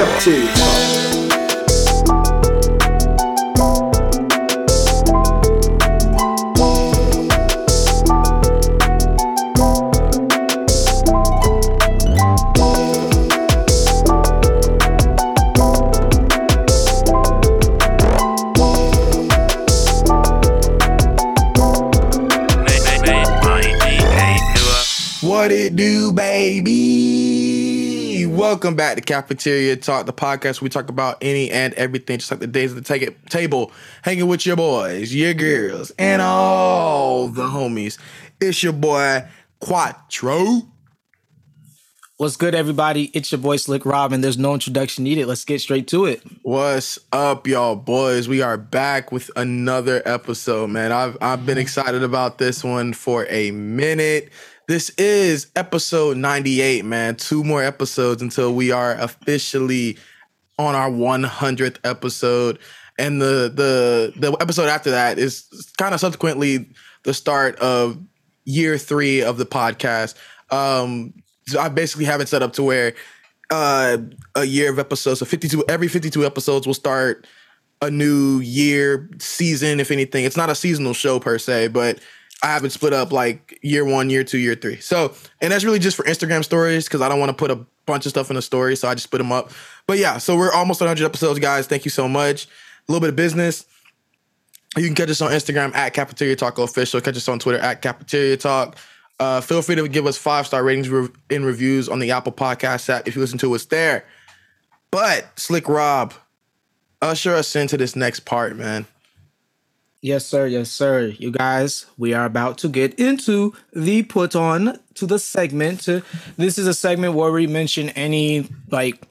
Cafeteria Talk. What it do, baby? Welcome back to Cafeteria Talk, the podcast. Where we talk about any and everything, just like the days of the table, hanging with your boys, your girls, and all the homies. It's your boy Quattro. What's good, everybody? It's your boy Slick Robin. there's no introduction needed. Let's get straight to it. What's up, y'all boys? We are back with another episode, man. I've I've been mm-hmm. excited about this one for a minute. This is episode 98, man. Two more episodes until we are officially on our 100th episode. And the the the episode after that is kind of subsequently the start of year 3 of the podcast. Um so I basically have it set up to where uh a year of episodes, so 52 every 52 episodes will start a new year season if anything. It's not a seasonal show per se, but I have it split up like year one, year two, year three. So, and that's really just for Instagram stories because I don't want to put a bunch of stuff in a story. So I just split them up. But yeah, so we're almost 100 episodes, guys. Thank you so much. A little bit of business. You can catch us on Instagram at Cafeteria Talk Official. Catch us on Twitter at Cafeteria Talk. Uh, feel free to give us five star ratings and reviews on the Apple Podcast app if you listen to us there. But Slick Rob, usher us into this next part, man. Yes, sir. Yes, sir. You guys, we are about to get into the put on to the segment. This is a segment where we mention any like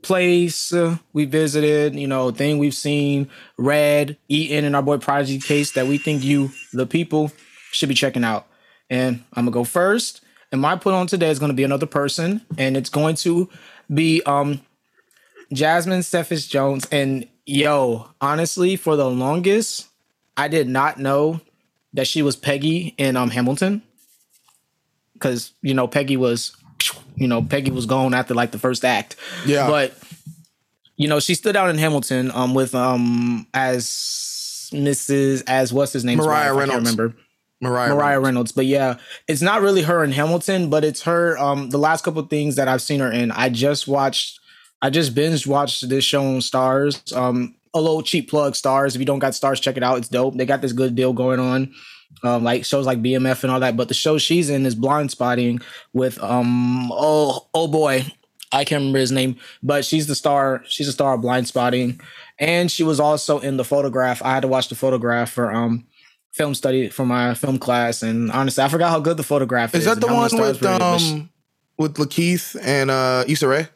place uh, we visited, you know, thing we've seen, read, eaten in our boy Prodigy case that we think you, the people, should be checking out. And I'm gonna go first. And my put on today is gonna be another person, and it's going to be um Jasmine Cephas Jones. And yo, honestly, for the longest, I did not know that she was Peggy in um Hamilton. Cause you know, Peggy was you know, Peggy was gone after like the first act. Yeah. But you know, she stood out in Hamilton um with um as Mrs. as what's his name? Mariah I can't Reynolds. remember. Mariah. Mariah Reynolds. But yeah, it's not really her in Hamilton, but it's her. Um, the last couple of things that I've seen her in. I just watched. I just binge watched this show on Starz. Um, a little cheap plug, Starz. If you don't got Starz, check it out. It's dope. They got this good deal going on. Um, like shows like BMF and all that. But the show she's in is Blindspotting with um oh oh boy. I can't remember his name, but she's the star. She's a star of Blindspotting, and she was also in the photograph. I had to watch the photograph for um film study for my film class, and honestly, I forgot how good the photograph is. Is that the one with were in she- um with Lakeith and uh Issa Rae?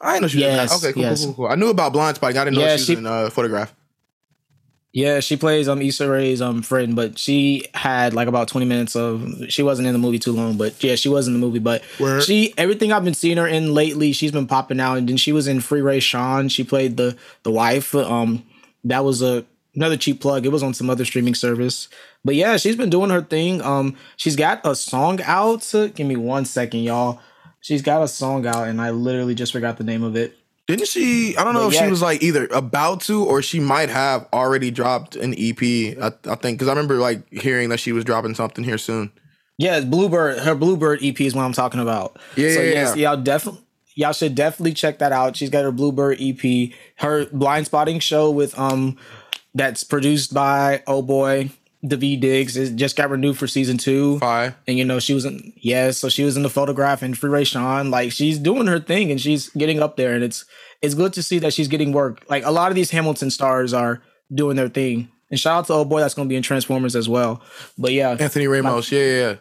I didn't know she was in that. Okay, cool, yes. cool, cool, cool. I knew about Blindspotting. I didn't know Yeah, she was she- in uh, photograph. Yeah, she plays um Issa Rae's um friend, but she had like about twenty minutes of. She wasn't in the movie too long, but yeah, she was in the movie. But Word. she everything I've been seeing her in lately, she's been popping out, and then she was in Free Rayshawn. She played the the wife. Um, that was a another cheap plug. It was on some other streaming service. But yeah, she's been doing her thing. Um, she's got a song out. Give me one second, y'all. She's got a song out, and I literally just forgot the name of it. Didn't she? I don't know But if yeah. she was like either about to or she might have already dropped an EP. I, I think because I remember like hearing that she was dropping something here soon. Yeah, Bluebird. Her Bluebird EP is what I'm talking about. Yeah, so yeah, yes, yeah. y'all definitely y'all should definitely check that out. She's got her Bluebird EP, her blindspotting show with um that's produced by oh boy Daveed Diggs. It just got renewed for season two. Five. And you know, she was in yes, so she was in the photograph and Free Rayshawn. Like she's doing her thing and she's getting up there and it's it's good to see that she's getting work. Like a lot of these Hamilton stars are doing their thing. And shout out to old boy that's gonna be in Transformers as well. But yeah, Anthony Ramos. Yeah, yeah,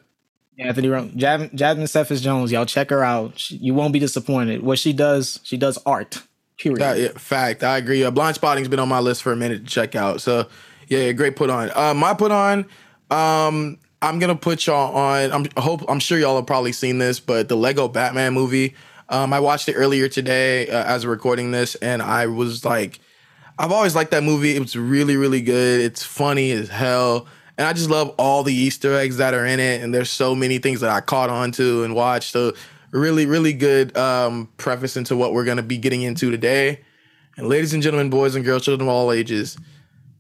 yeah. Anthony Ram- Jasmine, Jasmine Cephas Jones, y'all check her out. She, you won't be disappointed. What she does, she does art. Period. Yeah, yeah, fact. I agree. Uh, Blindspotting's been on my list for a minute to check out. So yeah, yeah great put on. Uh, my put on. Um, I'm gonna put y'all on. I'm I hope. I'm sure y'all have probably seen this, but the Lego Batman movie. Um, I watched it earlier today uh, as we're recording this, and I was like, I've always liked that movie. It was really, really good. It's funny as hell. And I just love all the Easter eggs that are in it. And there's so many things that I caught on to and watched. So really, really good um, preface into what we're gonna be getting into today. And ladies and gentlemen, boys and girls, children of all ages,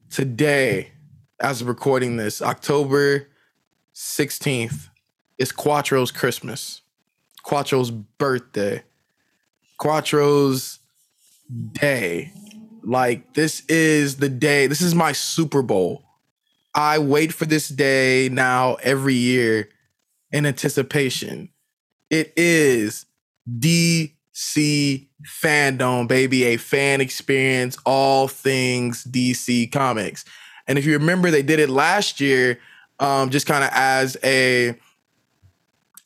today, as of recording this, October 16th, is Quattro's Christmas. Quattro's birthday. Quattro's day. Like, this is the day, this is my Super Bowl. I wait for this day now every year in anticipation. It is DC fandom, baby, a fan experience, all things DC Comics. And if you remember, they did it last year, um, just kind of as a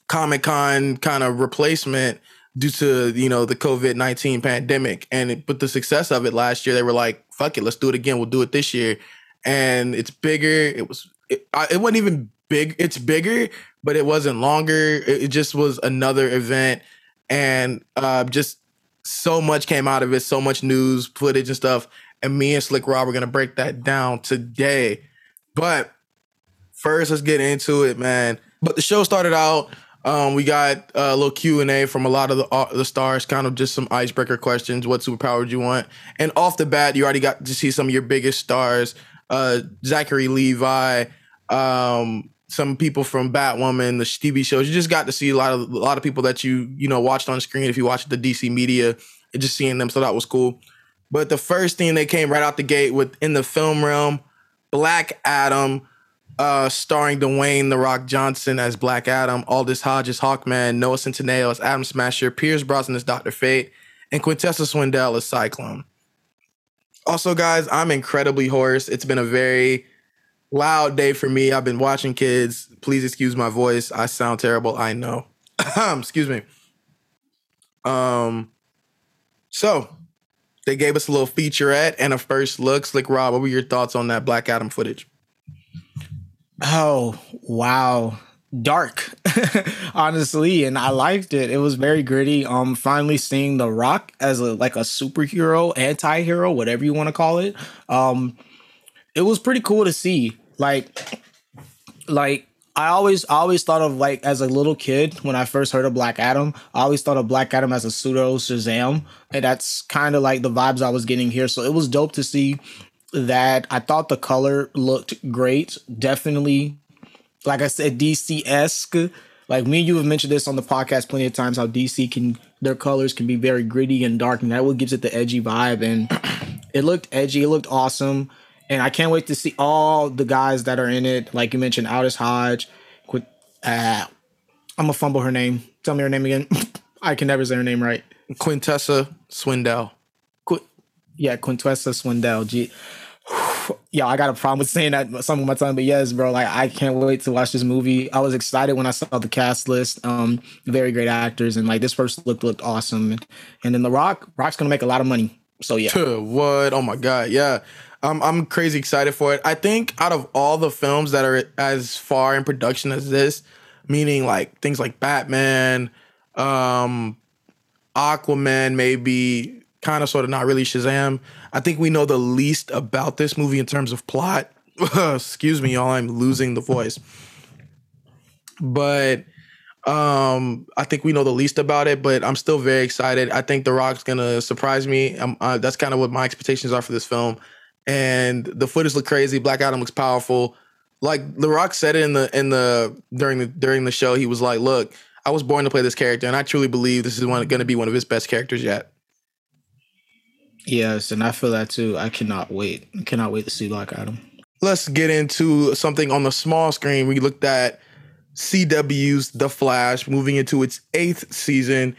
Comic Con kind of replacement due to you know the COVID nineteen pandemic. And it, but the success of it last year, they were like, "Fuck it, let's do it again. We'll do it this year." And it's bigger. It was. It, it wasn't even big. It's bigger, but it wasn't longer. It, it just was another event, and uh, just so much came out of it. So much news, footage, and stuff. And me and Slick Rob are gonna break that down today. But first, let's get into it, man. But the show started out. Um, we got a little Q and A from a lot of the uh, the stars, kind of just some icebreaker questions. What superpower would you want? And off the bat, you already got to see some of your biggest stars: uh, Zachary Levi, um, some people from Batwoman, the TV shows. You just got to see a lot of a lot of people that you you know watched on screen if you watched the DC media just seeing them. So that was cool. But the first thing they came right out the gate with in the film realm, Black Adam uh, starring Dwayne The Rock Johnson as Black Adam, Aldis Hodge as Hawkman, Noah Centineo as Atom Smasher, Pierce Brosnan as Doctor Fate, and Quintessa Swindell as Cyclone. Also, guys, I'm incredibly hoarse. It's been a very loud day for me. I've been watching kids. Please excuse my voice. I sound terrible. I know. excuse me. Um, so they gave us a little featurette and a first look. Slick Rob, what were your thoughts on that Black Adam footage? Oh, wow. Dark, honestly, and I liked it. It was very gritty. Um, finally seeing The Rock as a like a superhero, anti-hero, whatever you want to call it. Um, it was pretty cool to see. Like, like I always always thought of like as a little kid when I first heard of Black Adam, I always thought of Black Adam as a pseudo Shazam. And that's kind of like the vibes I was getting here. So it was dope to see that. I thought the color looked great. Definitely, like I said, DC esque. Like me and you have mentioned this on the podcast plenty of times how DC can their colors can be very gritty and dark, and that what gives it the edgy vibe. And it looked edgy, it looked awesome. And I can't wait to see all the guys that are in it. Like you mentioned, Aldis Hodge. Quit. Uh, I'm gonna fumble her name. Tell me her name again. I can never say her name right. Quintessa Swindell. Qu- yeah, Quintessa Swindell. G. Yeah, I got a problem with saying that some of my time, but yes, bro. Like I can't wait to watch this movie. I was excited when I saw the cast list. Um, very great actors, and like this first look looked awesome. And, and then The Rock, Rock's gonna make a lot of money. So yeah, what? Oh my god, yeah. I'm I'm crazy excited for it. I think out of all the films that are as far in production as this, meaning like things like Batman, um, Aquaman, maybe kind of sort of not really Shazam. I think we know the least about this movie in terms of plot. Excuse me, y'all. I'm losing the voice. But um, I think we know the least about it, but I'm still very excited. I think The Rock's gonna surprise me. Um, uh, that's kind of what my expectations are for this film. And the footage look crazy. Black Adam looks powerful. Like The Rock said it in the in the during the during the show, he was like, "Look, I was born to play this character, and I truly believe this is going to be one of his best characters yet." yes, and I feel that too. I cannot wait. I cannot wait to see Black Adam. let's get into something on the small screen. We looked at CW's The Flash moving into its eighth season.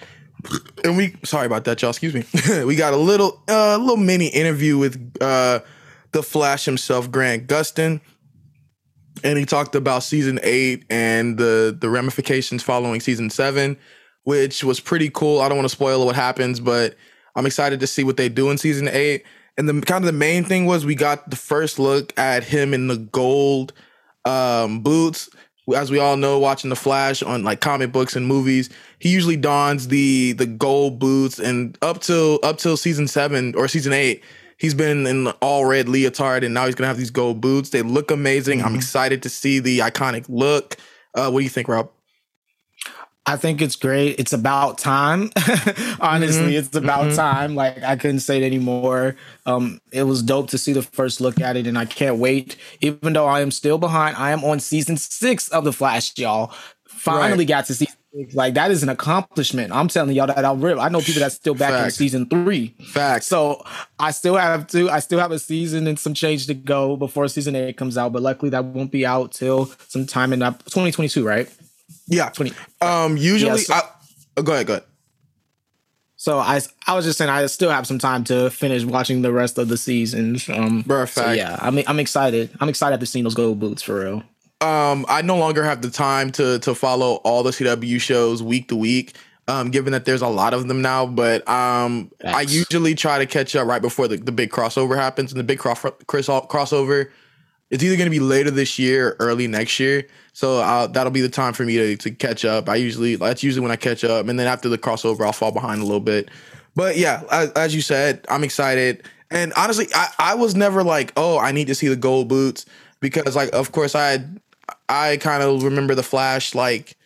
And we sorry about that, y'all. Excuse me. we got a little uh little mini interview with uh the Flash himself, Grant Gustin. And he talked about season eight and the the ramifications following season seven, which was pretty cool. I don't want to spoil what happens, but I'm excited to see what they do in season eight. And the kind of the main thing was we got the first look at him in the gold um, boots. As we all know, watching the Flash on like comic books and movies, he usually dons the the gold boots. And up till up till season seven or season eight, he's been in all red leotard, and now he's gonna have these gold boots. They look amazing. I'm excited to see the iconic look. Uh, what do you think, Rob? I think it's great. It's about time. Honestly, Mhm. it's about Mhm. time. Like I couldn't say it anymore. Um, it was dope to see the first look at it, and I can't wait. Even though I am still behind, I am on season six of the Flash, y'all. Finally got to see. Like that is an accomplishment. I'm telling y'all that I'm real. I know people that's still back in season three. Facts. So I still have to. I still have a season and some change to go before season eight comes out. But luckily, that won't be out till sometime in uh, 2022, right? Yeah. 20. Um. Usually, Yeah, so- I, go ahead. Go ahead. So I I was just saying I still have some time to finish watching the rest of the seasons. Um, Bruh, so yeah, I'm I'm excited. I'm excited to see those gold boots for real. um, I no longer have the time to to follow all the CW shows week to week. Um, given that there's a lot of them now, but um, I usually try to catch up right before the, the big crossover happens. And the big cross, cross crossover, it's either going to be later this year or early next year. So uh, that'll be the time for me to, to catch up. I usually that's usually when I catch up, and then after the crossover, I'll fall behind a little bit. But yeah, as, as you said, I'm excited. And honestly, I, I was never like, oh, I need to see the gold boots because, like, of course, I had, I kind of remember the Flash. Like,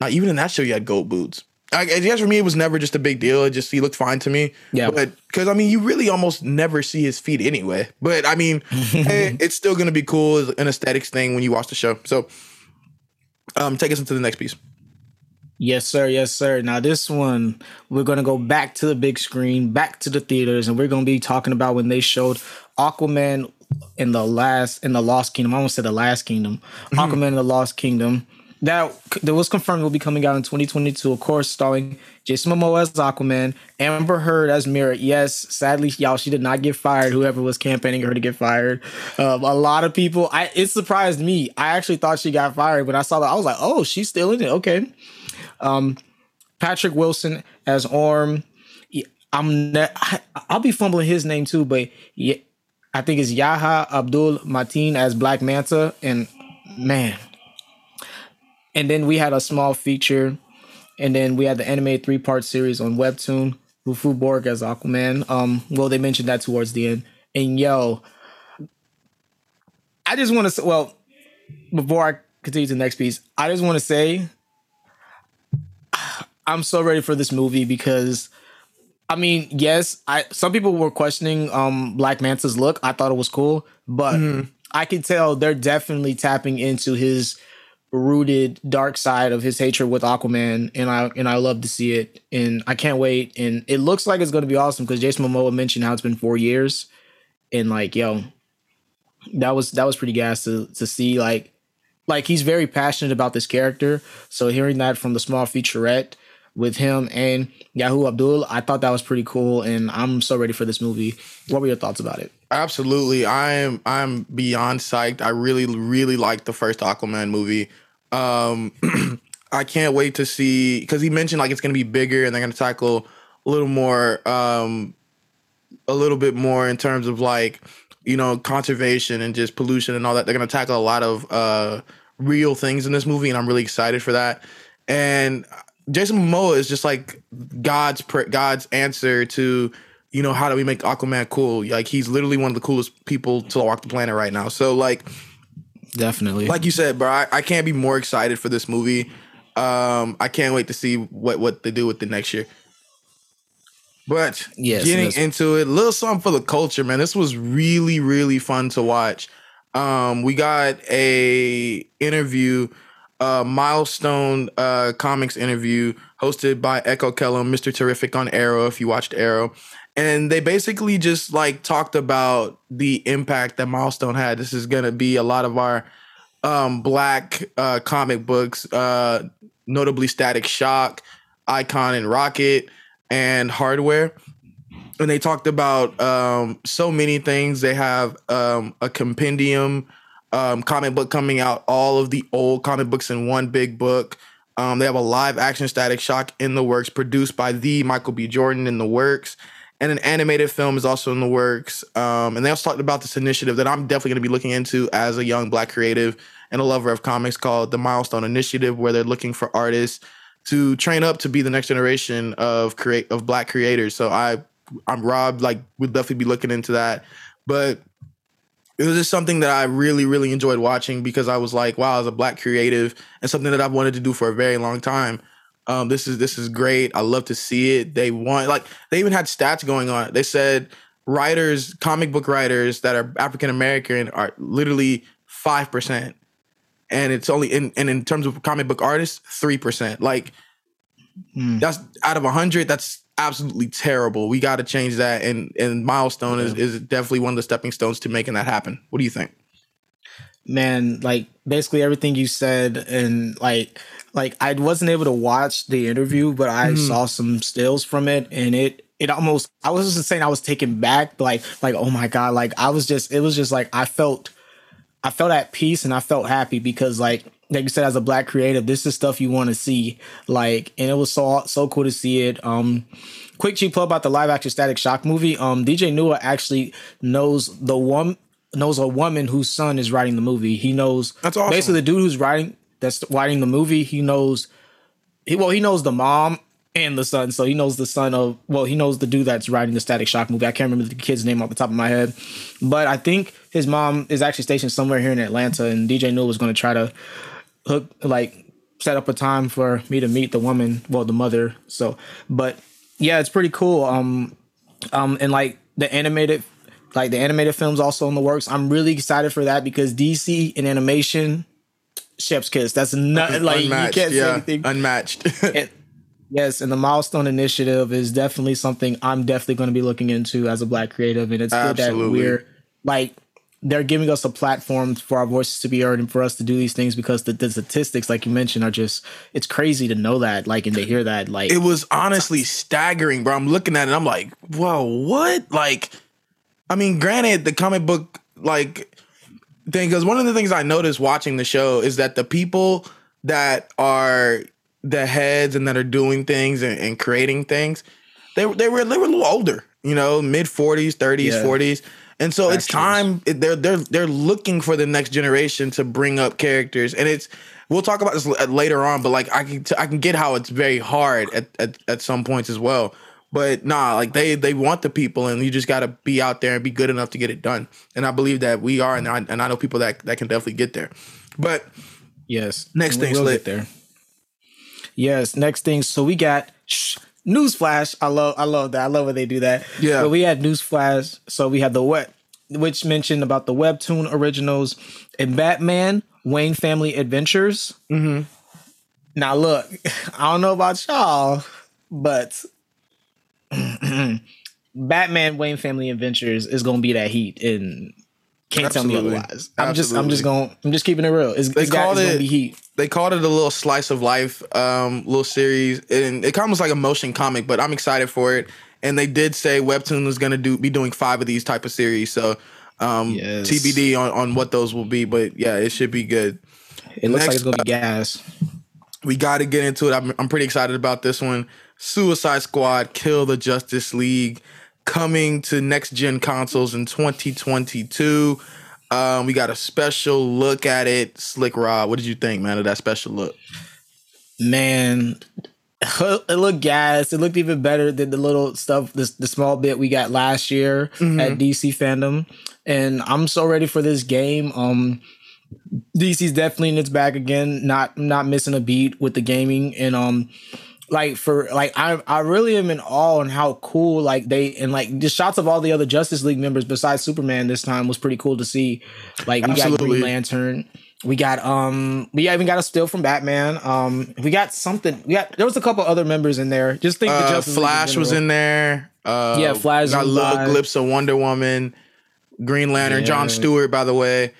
not even in that show, you had gold boots. I, guess for me, it was never just a big deal. It just he looked fine to me. Yeah. But because I mean, you really almost never see his feet anyway. But I mean, hey, it's still gonna be cool as an aesthetics thing when you watch the show. So, um, take us into the next piece. Yes, sir. Yes, sir. Now this one, we're gonna go back to the big screen, back to the theaters, and we're gonna be talking about when they showed Aquaman in the last in the Lost Kingdom. I almost said the Last Kingdom. Aquaman in the Lost Kingdom. That that was confirmed will be coming out in 2022. Of course, starring Jason Momoa as Aquaman, Amber Heard as Mera. Yes, sadly, y'all, she did not get fired. Whoever was campaigning her to get fired, um, a lot of people. I it surprised me. I actually thought she got fired when I saw that. I was like, oh, she's still in it. Okay. Um, Patrick Wilson as Orm. I'm ne- I, I'll be fumbling his name too, but yeah, I think it's Yahya Abdul Mateen as Black Manta, and man. And then we had a small feature, and then we had the animated three part series on Webtoon. Hufu Borg as Aquaman. Um, well, they mentioned that towards the end. And yo, I just want to say, well, before I continue to the next piece, I just want to say I'm so ready for this movie because I mean, yes, I some people were questioning um Black Manta's look. I thought it was cool, but I could tell they're definitely tapping into his rooted dark side of his hatred with Aquaman and I and I love to see it and I can't wait and it looks like it's going to be awesome cuz Jason Momoa mentioned how it's been 4 years and like yo that was that was pretty gas to to see like like he's very passionate about this character. So hearing that from the small featurette with him and Yahya Abdul, I thought that was pretty cool, and I'm so ready for this movie. What were your thoughts about it? Absolutely. I am I'm beyond psyched. I really, really like the first Aquaman movie. Um I can't wait to see because he mentioned like it's gonna be bigger and they're gonna tackle a little more um a little bit more in terms of like, you know, conservation and just pollution and all that. They're gonna tackle a lot of uh real things in this movie, and I'm really excited for that. And Jason Momoa is just like God's God's answer to you know how do we make Aquaman cool? Like he's literally one of the coolest people to walk the planet right now. So like Definitely. like you said, bro, I, I can't be more excited for this movie. Um, I can't wait to see what what they do with the next year. But Yes, getting into it, a little something for the culture, man. This was really really fun to watch. Um, we got a interview, uh, milestone uh, comics interview hosted by Echo Kellum, Mr. Terrific on Arrow. If you watched Arrow, and they basically just like talked about the impact that Milestone had. This is gonna be a lot of our um, black uh, comic books, uh, notably Static Shock, Icon, and Rocket, and Hardware. And they talked about um, so many things. They have um, a compendium um, comic book coming out, all of the old comic books in one big book. Um, they have a live action Static Shock in the works, produced by the Michael B. Jordan in the works, and an animated film is also in the works. Um, and they also talked about this initiative that I'm definitely going to be looking into as a young Black creative and a lover of comics called the Milestone Initiative, where they're looking for artists to train up to be the next generation of create of Black creators. So I, I'm Rob. Like, we'll definitely be looking into that, but it was just something that I really, really enjoyed watching because I was like, wow, as a black creative and something that I've wanted to do for a very long time. Um, this is this is great. I love to see it. They want like they even had stats going on. They said writers, comic book writers that are African American are literally five percent, and it's only in and in terms of comic book artists, three percent. Like Hmm. that's out of hundred. That's absolutely terrible. We got to change that. And and milestone is is definitely one of the stepping stones to making that happen. What do you think? man like basically everything you said and like like i wasn't able to watch the interview but i Mhm. saw some stills from it and it it almost i was just saying i was taken back like like oh my god like i was just it was just like i felt i felt at peace and i felt happy because like like you said as a black creative this is stuff you want to see like and it was so so cool to see it um quick cheap plug about the live action static shock movie um dj Nua actually knows the one knows a woman whose son is writing the movie he knows That's awesome. basically the dude who's writing that's writing the movie he knows he well he knows the mom and the son so he knows the son of well he knows the dude that's writing the static shock movie. I can't remember the kid's name off the top of my head but i think his mom is actually stationed somewhere here in atlanta and dj Newell was going to try to hook like set up a time for me to meet the woman well the mother so but yeah it's pretty cool um um and like the animated like the animated films also in the works. I'm really excited for that because dc and animation chef's kiss that's not like unmatched, you can't say anything unmatched. it, yes, and the milestone initiative is definitely something I'm definitely going to be looking into as a black creative, and it's good that we're like they're giving us a platform for our voices to be heard and for us to do these things because the, the statistics, like you mentioned, are just it's crazy to know that, like, and to hear that, like, it was honestly staggering, bro. I'm looking at it, I'm like, whoa, what? Like, I mean, granted, the comic book like thing, because one of the things I noticed watching the show is that the people that are the heads and that are doing things and, and creating things, they they were they were a little older, you know, mid 40s, 30s, 40s. And so it's time they're they're they're looking for the next generation to bring up characters, and it's we'll talk about this later on. But like I can t- I can get how it's very hard at, at at some points as well. But nah, like they they want the people, and you just got to be out there and be good enough to get it done. And I believe that we are, and I, and I know people that that can definitely get there. But yes, Next thing we'll get there. Yes, next thing. So we got shh, newsflash. I love, I love that. I love when they do that. Yeah. But we had newsflash. So we had the web, which mentioned about the webtoon originals and Batman Wayne Family Adventures. mm-hmm. Now look, I don't know about y'all, but Batman Wayne Family Adventures is gonna be that heat and can't tell me otherwise. I'm just I'm just Absolutely. going I'm just keeping it real. It's, They called gonna it- be heat. they called it a little slice of life um little series and it comes like a motion comic but i'm excited for it and they did say webtoon was going to do be doing five of these type of series so um Yes. tbd on, on what those will be but yeah it should be good It looks like Next it's gonna be gas. we got to get into it I'm, I'm pretty excited about this one suicide squad kill the justice league coming to next gen consoles in 2022 um, we got a special look at it slick rob what did you think man of that special look Man, it looked gas. It looked even better than the little stuff, the, the small bit we got last year at DC fandom. And I'm so ready for this game. Um, DC's definitely in its back again. Not not missing a beat with the gaming and um, like for like I I really am in awe on how cool like they and like the shots of all the other Justice League members besides Superman this time was pretty cool to see. Like we got Absolutely. Green Lantern. We got um we even got a still from Batman. Um we got something. We got there was a couple other members in there. Just think the Uh, League Flash was in there. Uh, Yeah, Flash got little live. glimpse of Wonder Woman, Green Lantern, John Stewart, by the way.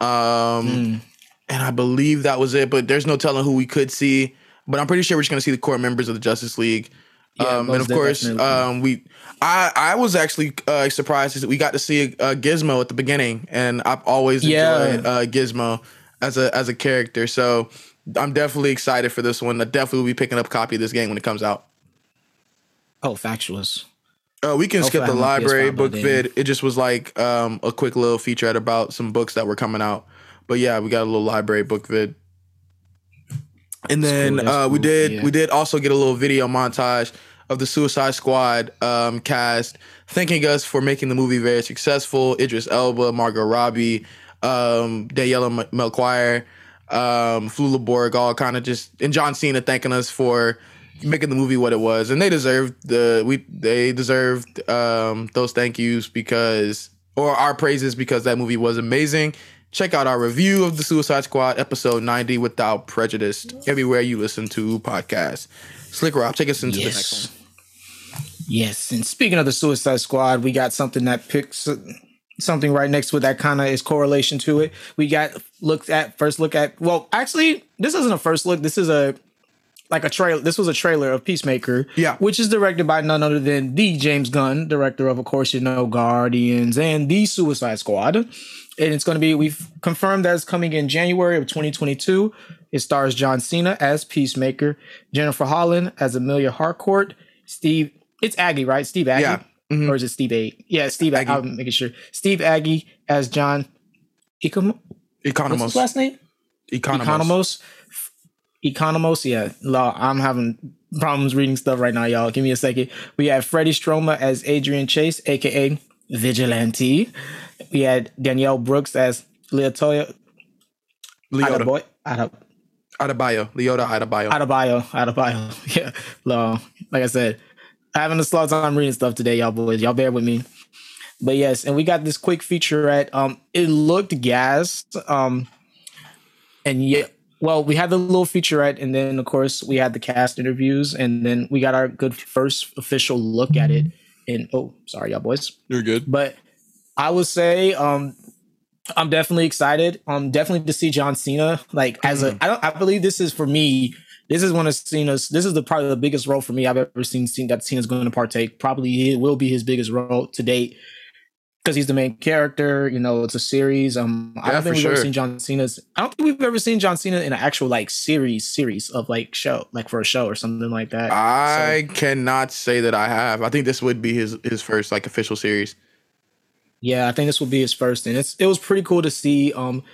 Um, Mm. and I believe that was it. But there's no telling who we could see. But I'm pretty sure we're just gonna see the core members of the Justice League. Yeah, um, and of course, um, we. I, I was actually uh, surprised that we got to see uh, Gizmo at the beginning, and I've always Yeah. enjoyed uh, Gizmo as a as a character. So I'm definitely excited for this one. I definitely will be picking up a copy of this game when it comes out. Oh, factuals. Uh, we can skip the I have my library PS5 book vid. It just was like um, a quick little featurette about some books that were coming out. But yeah, we got a little library book vid. And then cool, uh, we cool, did yeah. we did also get a little video montage of the Suicide Squad um, cast thanking us for making the movie very successful. Idris Elba, Margot Robbie, um, Daniela Melchior, um, Flula Borg, all kind of just and John Cena thanking us for making the movie what it was, and they deserved the we they deserved um, those thank yous because or our praises because that movie was amazing. Check out our review of the Suicide Squad episode 90 without prejudice everywhere you listen to podcasts. Slick Rob, take us into the next one. Yes, and speaking of the Suicide Squad, we got something that picks something right next to it that kind of is correlation to it. We got looked at first look at. Well, actually, this isn't a first look. This is a like a trailer. This was a trailer of Peacemaker. Yeah. which is directed by none other than the James Gunn, director of, of course, you know, Guardians and the Suicide Squad. And it's going to be we've confirmed that it's coming in January of 2022. It stars John Cena as Peacemaker, Jennifer Holland as Amelia Harcourt, Steve. It's Agee, right? Steve Agee. Yeah. Mhm. Or is it Steve A? Yeah, Steve Agee. Agee. I'm making sure. Steve Agee as John his Economos. last name? Economos. Economos. Economos, yeah. Law, I'm having problems reading stuff right now, y'all. Give me a second. We have Freddie Stroma as Adrian Chase, aka Vigilante. We had Danielle Brooks as Leotoya Leota. Adebayo. Ade- Adebayo. Leota Adebayo. Adebayo. Adebayo. Yeah. Law. Like I said, having a slow time reading stuff today, y'all boys. Y'all bear with me. But yes, and we got this quick featurette. Um, it looked gassed. Um, and yeah, well, we had the little featurette, and then of course we had the cast interviews, and then we got our good first official look at it. And oh, sorry, y'all boys. You're good. But I would say, um, I'm definitely excited. Um, definitely to see John Cena. Like as a, I don't, I believe this is for me. This is one of Cena's. This is the probably the biggest role for me I've ever seen. Seen that Cena's going to partake. Probably it will be his biggest role to date because he's the main character. You know, it's a series. Um, I don't think we've ever seen John Cena's. I don't think we've ever seen John Cena in an actual like series series of like show, like for a show or something like that. I cannot say that I have. I think this would be his his first like official series. Yeah, I think this will be his first, and it's it was pretty cool to see um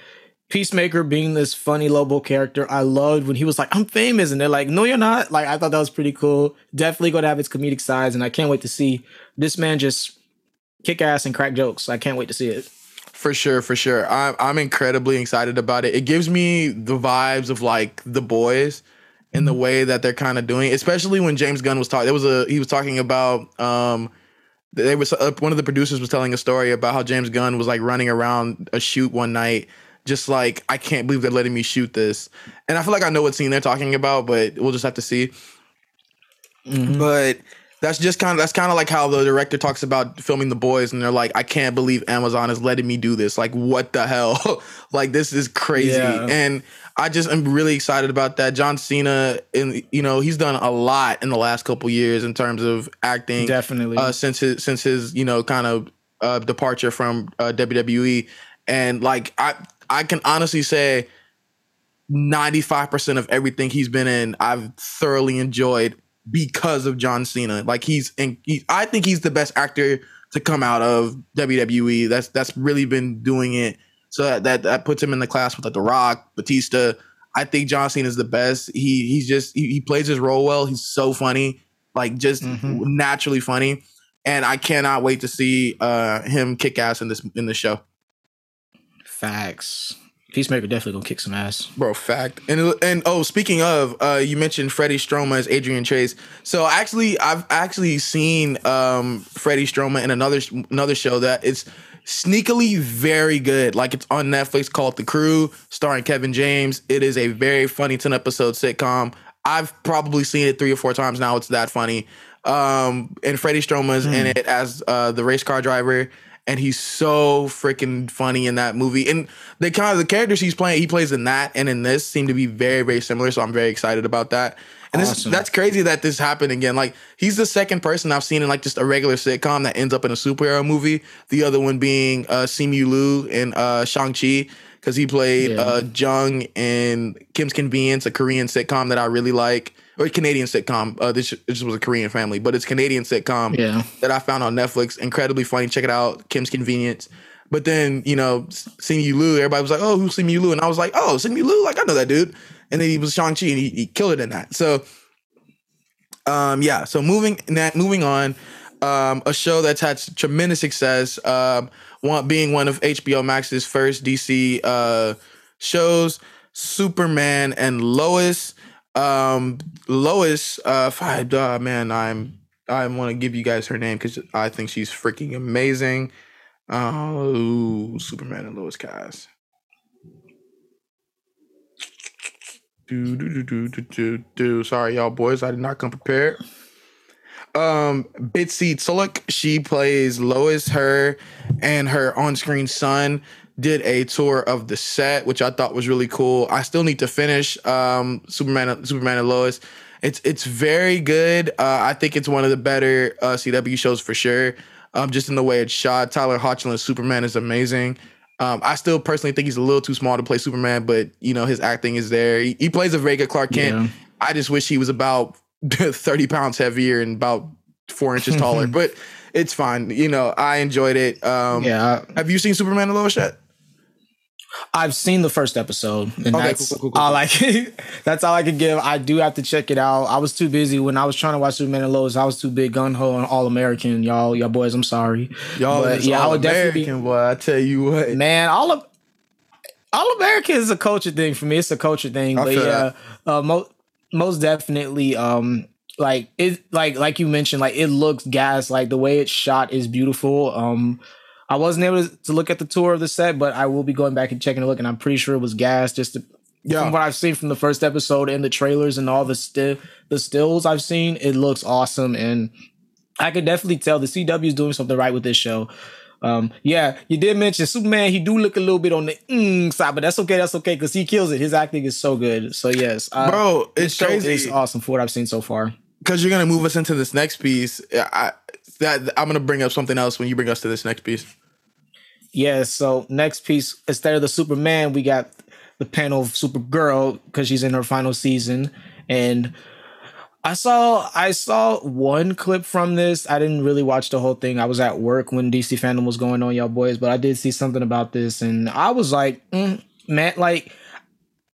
Peacemaker being this funny Lobo character. I loved when he was like, "I'm famous," and they're like, "No, you're not." Like I thought that was pretty cool. Definitely going to have its comedic sides, and I can't wait to see this man just kick ass and crack jokes. I can't wait to see it. For sure, for sure. I'm I'm incredibly excited about it. It gives me the vibes of like the boys in the way that they're kind of doing, especially when James Gunn was talking. There was a he was talking about um they was uh, one of the producers was telling a story about how James Gunn was like running around a shoot one night just like I can't believe they're letting me shoot this. And I feel like I know what scene they're talking about, but we'll just have to see. But that's just kind of that's kind of like how the director talks about filming the boys and they're like i can't believe amazon is letting me do this. Like what the hell? Like this is crazy. Yeah. and i just am really excited about that. John cena and you know he's done a lot in the last couple years in terms of acting Definitely. uh, since his since his you know kind of uh, departure from uh, wwe and like i i can honestly say 95% of everything he's been in i've thoroughly enjoyed because of John Cena. Like he's and he, I think he's the best actor to come out of WWE. That's that's really been doing it. So that that, that puts him in the class with like The Rock, Batista. I think John Cena is the best. He he's just he, he plays his role well. He's so funny, like just Mhm. naturally funny. And I cannot wait to see uh him kick ass in this in the show. Facts. Peacemaker definitely gonna kick some ass. Bro, fact. And and oh, speaking of, uh, you mentioned Freddie Stroma as Adrian Chase. So actually, I've actually seen um Freddie Stroma in another another show that it's sneakily very good. Like it's on Netflix called The Crew, starring Kevin James. It is a very funny ten episode sitcom. I've probably seen it three or four times now. It's that funny. Um, and Freddie Stroma's in it as uh, the race car driver and he's so freaking funny in that movie. And the kind of the characters he's playing, he plays in that and in this seem to be very, very similar. So I'm very excited about that. And this, that's crazy that this happened again. Like he's the second person I've seen in like just a regular sitcom that ends up in a superhero movie. The other one being uh Simu Liu in uh Shang Chi because he played Yeah. uh Jung in Kim's Convenience, a Korean sitcom that I really like, or Canadian sitcom. Uh, this this was a Korean family, but it's Canadian sitcom Yeah. that I found on Netflix. Incredibly funny. Check it out. Kim's Convenience. But then, you know, Simu Liu, everybody was like, oh, who's Simu Liu? And I was like, oh, Simu Liu, like, I know that dude. And then he was Shang-Chi and he, he killed it in that. So, um, yeah. So moving that, moving on, um, a show that's had tremendous success, um, one being one of HBO Max's first DC uh, shows. Superman and Lois. Um, Lois, uh, I, uh, man, I'm I want to give you guys her name because I think she's freaking amazing. Oh, Superman and Lois cast. Do, do, do, do, do, do, do. Sorry, y'all boys. I did not come prepared. Um, Bitsie Tulloch, she plays Lois. Her and her on-screen son did a tour of the set, which I thought was really cool. I still need to finish um, Superman, Superman and Lois. It's it's very good. Uh, I think it's one of the better uh, CW shows for sure. Um, just in the way it's shot. Tyler Hoechlin's Superman is amazing. Um, I still personally think he's a little too small to play Superman, but you know his acting is there. He, he plays a very good Clark Kent. Yeah. I just wish he was about thirty pounds heavier and about four inches taller, but it's fine. You know, I enjoyed it. Um, Yeah, Have you seen Superman and Lois yet? I've seen the first episode, and Okay, that's cool, cool, cool, all I can, that's all I can give. I do have to check it out. I was too busy when I was trying to watch Superman and Lois. I was too big gun ho and All American, y'all, y'all boys. I'm sorry, Y'all, But, yeah, I would definitely be- American, boy. I tell you what. man. All of All American is a culture thing for me. It's a culture thing, I but yeah, uh, most most definitely. Um, like it, like like you mentioned, like it looks gas. Like the way it's shot is beautiful. Um, I wasn't able to, to look at the tour of the set, but I will be going back and checking a look, and I'm pretty sure it was gas. Just to, Yeah. from what I've seen from the first episode and the trailers and all the sti- the stills I've seen, it looks awesome, and I could definitely tell the CW is doing something right with this show. Um, yeah, you did mention Superman. He do look a little bit on the mm side, but that's okay. That's okay because he kills it. His acting is so good. So yes, uh, Bro, it's crazy. is awesome for what I've seen so far. because you're gonna move us into this next piece. I, that I'm gonna bring up something else when you bring us to this next piece. Yeah, so next piece, instead of the Superman, we got the panel of Supergirl because she's in her final season. And I saw I saw one clip from this. I didn't really watch the whole thing. I was at work when DC fandom was going on, y'all boys, but I did see something about this and I was like, mm, man, like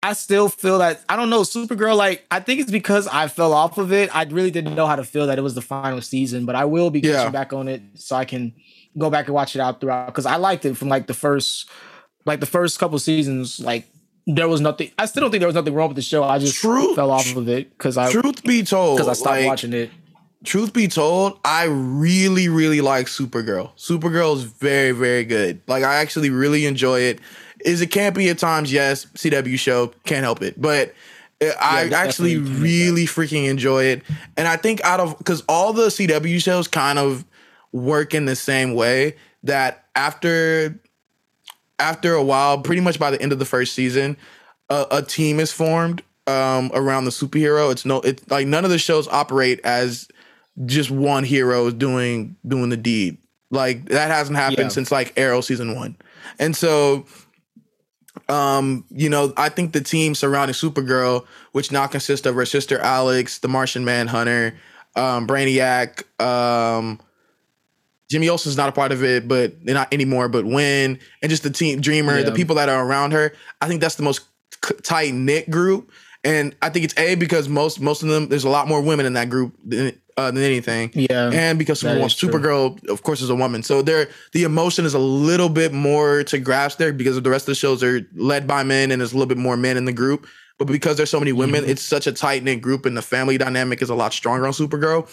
I still feel that I don't know Supergirl. Like I think it's because I fell off of it. I really didn't know how to feel that it was the final season, but I will be Yeah. catching back on it so I can go back and watch it out throughout because I liked it from like the first, like the first couple seasons. Like there was nothing. I still don't think there was nothing wrong with the show. I just Truth- fell off of it because I Truth be told, because I stopped like, watching it. Truth be told, I really, really like Supergirl. Supergirl is very, very good. Like I actually really enjoy it. Is it campy at times? Yes. CW show can't help it, but. I it's actually really freaking enjoy it. And I think out of because all the CW shows kind of work in the same way that after after a while, pretty much by the end of the first season, a, a team is formed um, around the superhero. It's no, it's like none of the shows operate as just one hero is doing doing the deed. Like that hasn't happened Yeah. since like Arrow season one, and so um, you know, I think the team surrounding Supergirl, which now consists of her sister Alex, the Martian Manhunter, um, Brainiac, um, Jimmy Olsen's not a part of it, but they're not anymore. But when and just the team Dreamer, the people that are around her, I think that's the most tight knit group. And I think it's a because most most of them there's a lot more women in that group than, uh, than anything. Yeah, and because that well, is true. Supergirl, of course, is a woman, so there the emotion is a little bit more to grasp there because the rest of the shows are led by men and there's a little bit more men in the group. But because there's so many women, Mm-hmm. it's such a tight knit group, and the family dynamic is a lot stronger on Supergirl.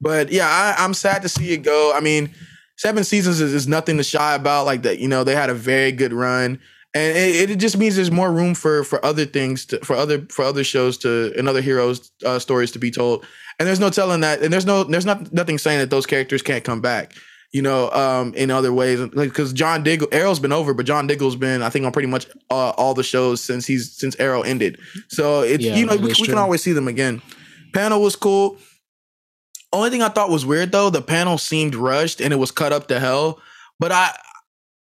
But yeah, I, I'm sad to see it go. I mean, seven seasons is, is nothing to shy about. Like that, you know, they had a very good run, and it, it just means there's more room for for other things, to, for other for other shows to and other heroes uh, stories to be told. And there's no telling that, and there's no there's not nothing saying that those characters can't come back. You know, um, in other ways, like because John Diggle, Arrow's been over, but John Diggle's been, I think, on pretty much uh, all the shows since he's since Arrow ended. So it's Yeah, you know we, we can always see them again. Panel was cool. Only thing I thought was weird though, the panel seemed rushed and it was cut up to hell. But I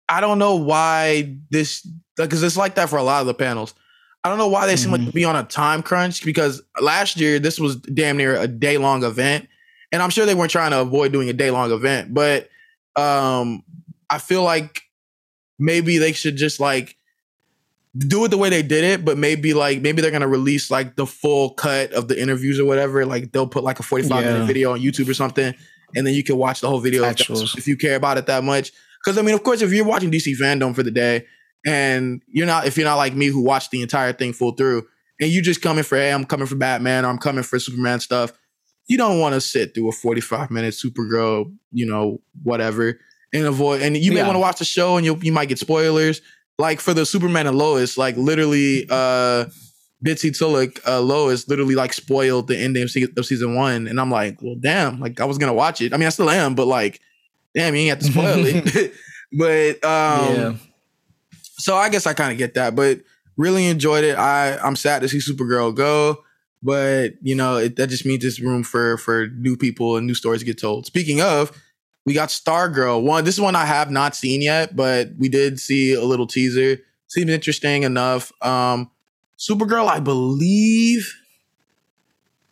I don't know why this because it's like that for a lot of the panels. I don't know why they seem like to be on a time crunch because last year this was damn near a day long event. And I'm sure they weren't trying to avoid doing a day long event, but um I feel like maybe they should just like do it the way they did it, but maybe like maybe they're gonna release like the full cut of the interviews or whatever. Like they'll put like a 45 Yeah. minute video on YouTube or something, and then you can watch the whole video if, if you care about it that much. Because I mean, of course, if you're watching DC fandom for the day and you're not if you're not like me who watched the entire thing full through, and you just coming for hey, I'm coming for Batman or I'm coming for Superman stuff, you don't want to sit through a 45 minute Supergirl, you know, whatever, and avoid. And you may Yeah. want to watch the show, and you you might get spoilers. Like for the Superman and Lois, like literally, uh, Bitsie Tulloch, uh, Lois literally like spoiled the ending of season one, and I'm like, well, damn, like I was gonna watch it. I mean, I still am, but like, damn, you ain't have to spoil it. but um, yeah. So I guess I kind of get that, but really enjoyed it. I I'm sad to see Supergirl go, but you know it, that just means there's room for for new people and new stories to get told. Speaking of, we got Stargirl. One, this is one I have not seen yet, but we did see a little teaser. Seems interesting enough. Um, Supergirl, I believe,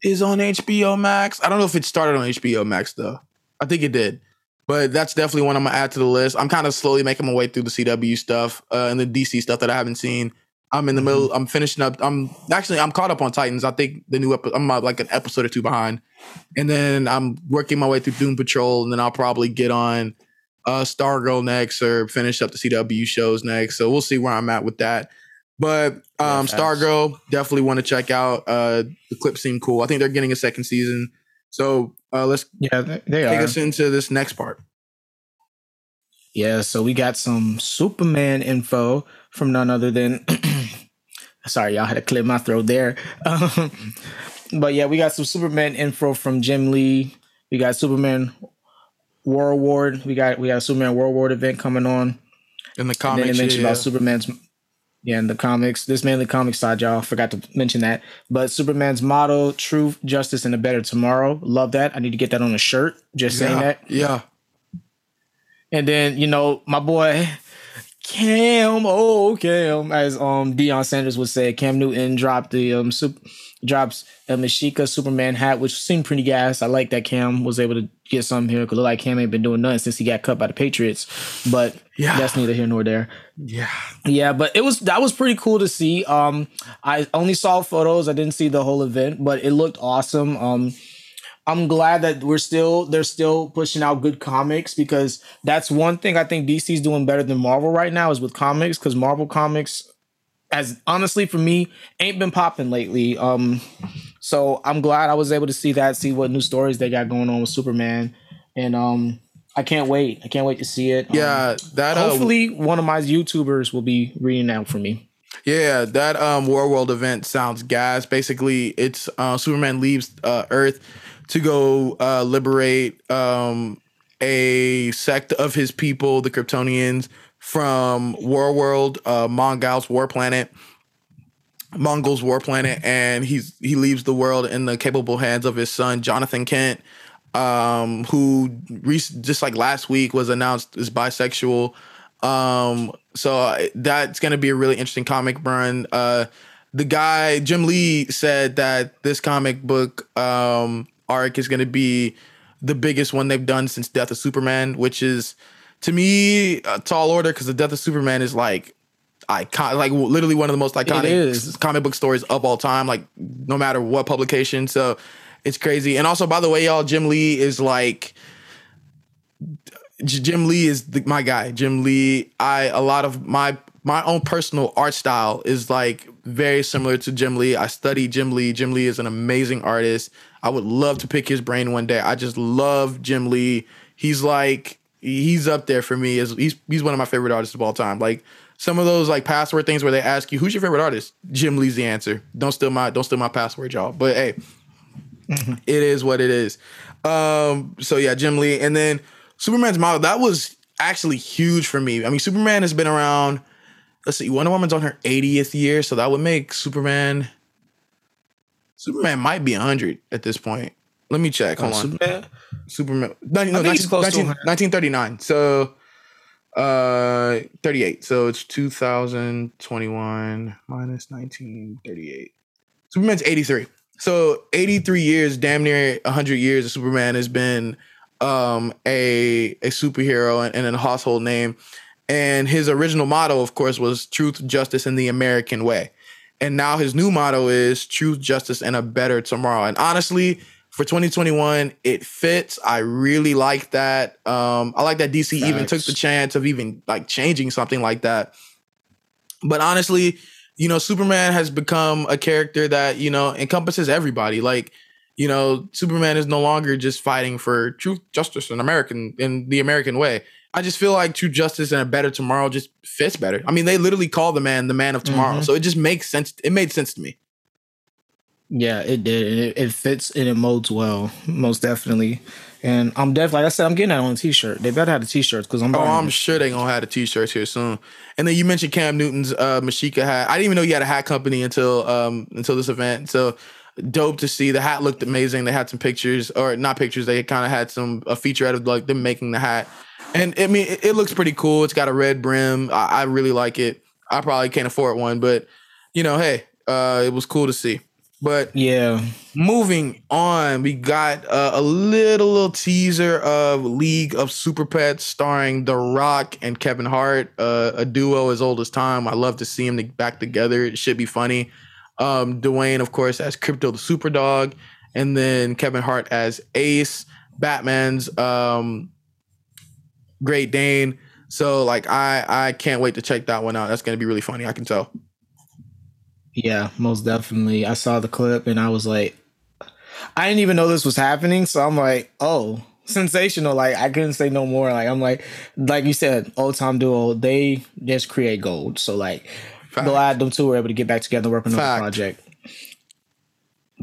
is on HBO Max. I don't know if it started on HBO Max though. I think it did. But that's definitely one I'm gonna add to the list. I'm kind of slowly making my way through the CW stuff uh, and the DC stuff that I haven't seen. I'm in the middle. I'm finishing up. I'm actually I'm caught up on Titans. I think the new episode. I'm uh, like an episode or two behind, and then I'm working my way through Doom Patrol, and then I'll probably get on uh, Stargirl next or finish up the CW shows next. So we'll see where I'm at with that. But Yeah, um, facts. Stargirl definitely want to check out. Uh, the clips seem cool. I think they're getting a second season. So uh, let's Yeah, they take are. us into this next part. Yeah, so we got some Superman info from none other than. Sorry, y'all had to clear my throat there. Um, but yeah, we got some Superman info from Jim Lee. We got Superman War World. We got we got a Superman War World event coming on. In the And then comics, mentioned yeah. about Superman's. Yeah, in the comics. This mainly comic side, y'all. Forgot to mention that. But Superman's motto: truth, justice, and a better tomorrow. Love that. I need to get that on a shirt. Just saying that. Yeah. And then, you know, my boy Cam, oh Cam, as um Deion Sanders would say, Cam Newton dropped the um sup- drops a Mashika Superman hat, which seemed pretty gas. I like that Cam was able to get some here because it look like Cam ain't been doing nothing since he got cut by the Patriots. But Yeah. that's neither here nor there. Yeah. Yeah, but it was that was pretty cool to see. Um, I only saw photos. I didn't see the whole event, but it looked awesome. Um, I'm glad that we're still they're still pushing out good comics because that's one thing I think DC's doing better than Marvel right now is with comics because Marvel comics as honestly for me ain't been popping lately. Um, so I'm glad I was able to see that, see what new stories they got going on with Superman, and um, I can't wait. I can't wait to see it. Um, Yeah. That uh, hopefully one of my YouTubers will be reading out for me. Yeah, that um War World event sounds gas. Basically, it's uh, Superman leaves uh, Earth to go uh, liberate um a sect of his people, the Kryptonians, from War World, uh, Mongul's war planet. Mongul's war planet, and he's he leaves the world in the capable hands of his son Jonathan Kent, um, who rec- just like last week was announced as bisexual. Um, so uh, that's gonna be a really interesting comic run. Uh, the guy Jim Lee said that this comic book um, arc is gonna be the biggest one they've done since Death of Superman, which is to me a tall order because the Death of Superman is like icon, like literally one of the most iconic comic book stories of all time. Like no matter what publication, so it's crazy. And also, by the way, y'all, Jim Lee is like. Jim Lee is the, my guy. Jim Lee, I a lot of my my own personal art style is like very similar to Jim Lee. I study Jim Lee. Jim Lee is an amazing artist. I would love to pick his brain one day. I just love Jim Lee. He's like he's up there for me as he's he's one of my favorite artists of all time. Like some of those like password things where they ask you who's your favorite artist. Jim Lee's the answer. Don't steal my don't steal my password, y'all. But hey, it is what it is. Um, so yeah, Jim Lee, and then Superman's model that was actually huge for me. I mean, Superman has been around. Let's see, Wonder Woman's on her 80th year, so that would make Superman. Superman might be 100 at this point. Let me check. Hold on. Superman? Superman. No, no, I think he's 19, close to 19 100. 1939. So, uh, 38. So it's 2021 minus 1938. Superman's 83. So 83 years, damn near 100 years, of Superman has been um, a a superhero and, and a household name. And his original motto, of course, was truth, justice, and the American way. And now his new motto is truth, justice, and a better tomorrow. And honestly, for 2021, it fits. I really like that. Um, I like that DC even took the chance of even like changing something like that. But honestly, you know, Superman has become a character that, you know, encompasses everybody. Like, you know, Superman is no longer just fighting for truth, justice, and American in the American way. I just feel like true justice and a better tomorrow just fits better. I mean, they literally call the man the man of tomorrow. Mhm. So it just makes sense. It made sense to me. Yeah, it did. It, it fits and it molds well, most definitely. And I'm definitely, like I said, I'm getting that on a t-shirt. They better have the t-shirts because I'm Oh, I'm it. sure they gonna have the t-shirts here soon. And then you mentioned Cam Newton's uh Mashika hat. I didn't even know you had a hat company until um until this event. So dope to see. The hat looked amazing. They had some pictures, or not pictures. They kind of had some a feature out of like them making the hat. And I mean, it, it looks pretty cool. It's got a red brim. I, I really like it. I probably can't afford one, but you know, hey, uh, it was cool to see. But Yeah. moving on, we got uh, a little little teaser of League of Super Pets starring The Rock and Kevin Hart, uh, a duo as old as time. I love to see them back together. It should be funny. Um, Dwayne, of course, as Crypto the Super Dog, and then Kevin Hart as Ace, Batman's um, Great Dane. So like I I can't wait to check that one out. That's gonna be really funny. I can tell. Yeah, most definitely. I saw the clip and I was like, I didn't even know this was happening. So I'm like, oh, sensational. Like I couldn't say no more. Like I'm like, like you said, old time duo, they just create gold. So like Fact. glad them two were able to get back together and work on another project.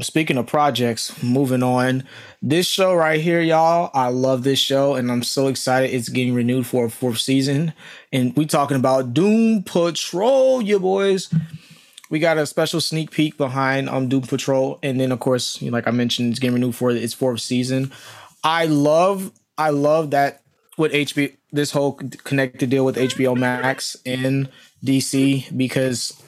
Speaking of projects, moving on. This show right here, y'all, I love this show and I'm so excited it's getting renewed for a fourth season. And we talking about Doom Patrol, you boys we got a special sneak peek behind um Doom Patrol, and then of course, like I mentioned, it's getting renewed for its fourth season. I love, I love that with HBO, this whole connected deal with HBO Max in DC because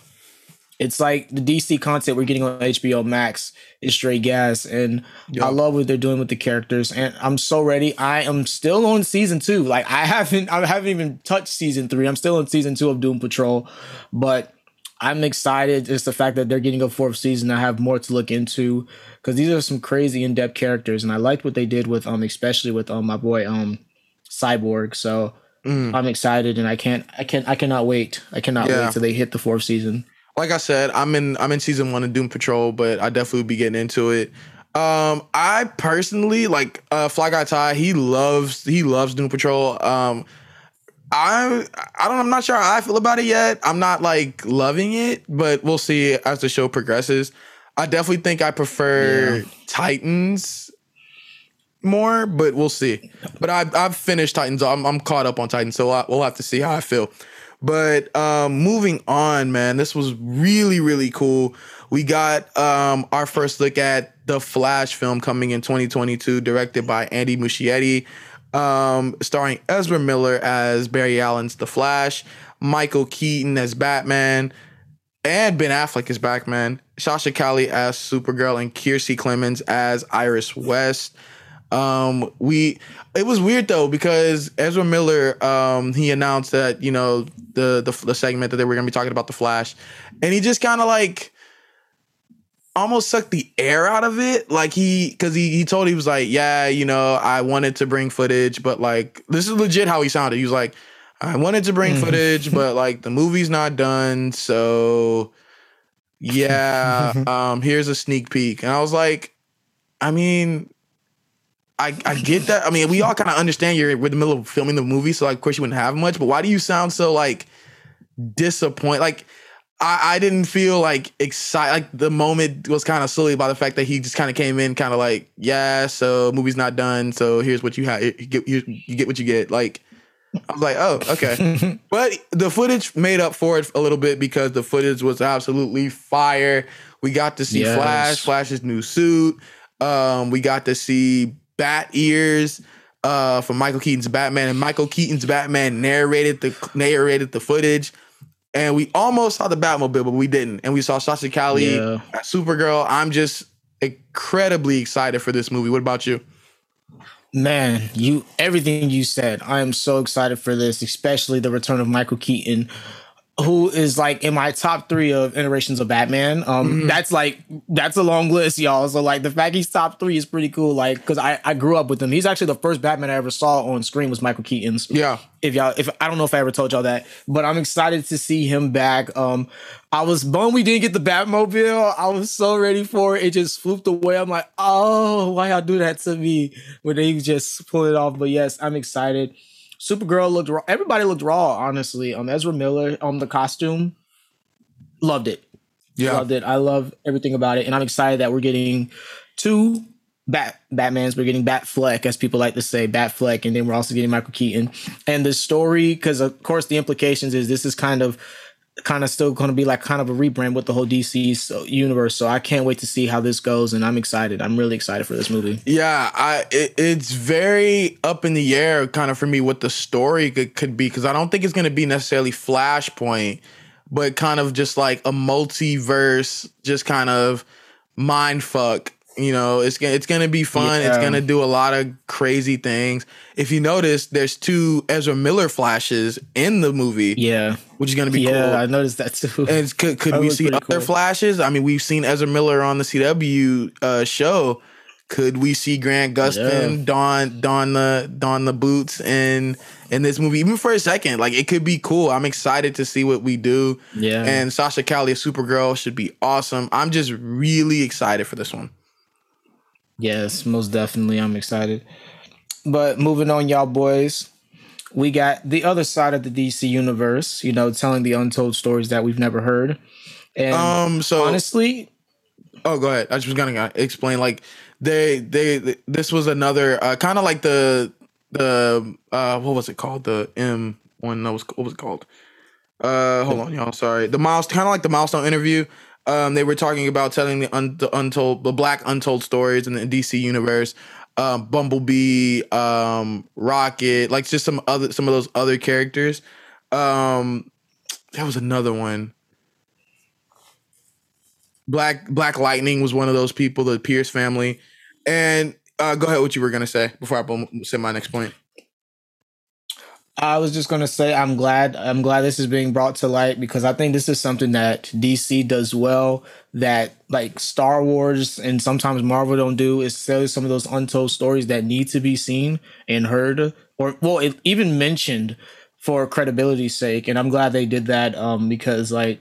it's like the DC content we're getting on HBO Max is straight gas, and I love what they're doing with the characters, and I'm so ready. I am still on season two. Like I haven't, I haven't even touched season three. I'm still on season two of Doom Patrol, but I'm excited. Just the fact that they're getting a fourth season. I have more to look into because these are some crazy in depth characters, and I liked what they did with um, especially with um my boy um Cyborg. So Mm. I'm excited, and I can't, I can't, I cannot wait. I cannot Yeah. wait till they hit the fourth season. Like I said, I'm in I'm in season one of Doom Patrol, but I definitely be getting into it. Um, I personally like uh Fly Guy Ty, he loves he loves Doom Patrol. Um I I don't I'm not sure how I feel about it yet. I'm not like loving it, but we'll see as the show progresses. I definitely think I prefer Yeah. Titans more, but we'll see. But I've I've finished Titans. I'm I'm caught up on Titans, so I, we'll have to see how I feel. But um, moving on, man, this was really really cool. We got um, our first look at the Flash film coming in 2022, directed by Andy Muschietti, um, starring Ezra Miller as Barry Allen's The Flash, Michael Keaton as Batman, and Ben Affleck as Batman, Sasha Calle as Supergirl, and Kiersey Clemons as Iris West. Um, we it was weird though because Ezra Miller um he announced that you know the the, the segment that they were gonna be talking about the Flash, and he just kind of like almost sucked the air out of it. Like he because he he told he was like yeah you know I wanted to bring footage, but like this is legit how he sounded. He was like I wanted to bring footage, but like the movie's not done, so yeah. um, here's a sneak peek, and I was like, I mean. I, I get that. I mean, we all kind of understand you're in the middle of filming the movie, so like, of course you wouldn't have much. But why do you sound so like disappointed? Like, I, I didn't feel like excited. Like the moment was kind of silly by the fact that he just kind of came in, kind of like, yeah, so movie's not done, so here's what you have. You get you, you get what you get. Like, I was like, oh, okay. but the footage made up for it a little bit because the footage was absolutely fire. We got to see Yes. Flash, Flash's new suit. Um, we got to see bat ears uh from Michael Keaton's Batman, and Michael Keaton's Batman narrated the narrated the footage. And we almost saw the Batmobile, but we didn't. And we saw Sasha Calle Yeah. Supergirl. I'm just incredibly excited for this movie. What about you? Man, you everything you said. I am so excited for this, especially the return of Michael Keaton. Who is like in my top three of iterations of Batman. Um, Mm-hmm. that's like that's a long list, y'all. So like the fact he's top three is pretty cool. Like because I I grew up with him. He's actually the first Batman I ever saw on screen was Michael Keaton's. Yeah. If y'all, if I don't know if I ever told y'all that, but I'm excited to see him back. Um, I was bummed we didn't get the Batmobile. I was so ready for it. It just swooped away. I'm like, oh, why y'all do that to me? When they just pull it off. But yes, I'm excited. Supergirl looked raw. Everybody looked raw, honestly. Um, Ezra Miller, um, the costume, loved it. Yeah. Loved it. I love everything about it, and I'm excited that we're getting two Bat Batmans. We're getting Batfleck, as people like to say, Batfleck, and then we're also getting Michael Keaton. And the story, because of course the implications is this is kind of kind of still going to be like kind of a rebrand with the whole DC universe. So I can't wait to see how this goes, and I'm excited. I'm really excited for this movie. Yeah, I it, it's very up in the air kind of for me what the story could, could be because I don't think it's going to be necessarily Flashpoint, but kind of just like a multiverse, just kind of mind fuck. You know, it's gonna it's gonna be fun. It's gonna do a lot of crazy things. If you notice, there's two Ezra Miller flashes in the movie, Yeah, which is gonna be yeah, cool. I noticed that too. And it's- could could That we see other cool. flashes? I mean, we've seen Ezra Miller on the CW uh, show. Could we see Grant Gustin Yeah. don don the don the boots in in this movie, even for a second? Like it could be cool. I'm excited to see what we do. Yeah. And Sasha Calle as Supergirl should be awesome. I'm just really excited for this one. Yes, most definitely. I'm excited. But moving on, y'all boys, we got the other side of the DC universe, you know, telling the untold stories that we've never heard. And Um. So honestly, Oh, go ahead. I just was gonna explain. Like they, they, this was another uh, kind of like the the uh, what was it called? The M one. That was what was it called? Uh, hold on, y'all. Sorry. The miles, kind of like the milestone interview. Um, they were talking about telling the, un- the untold, the black untold stories in the DC universe. Um, Bumblebee, um, Rocket, like just some other, some of those other characters. Um, there was another one. Black Black Lightning was one of those people, the Pierce family. And uh, go ahead, what you were gonna say before I say my next point. I was just gonna say I'm glad I'm glad this is being brought to light because I think this is something that DC does well that like Star Wars and sometimes Marvel don't do is tell some of those untold stories that need to be seen and heard or well even mentioned for credibility's sake. And I'm glad they did that um because like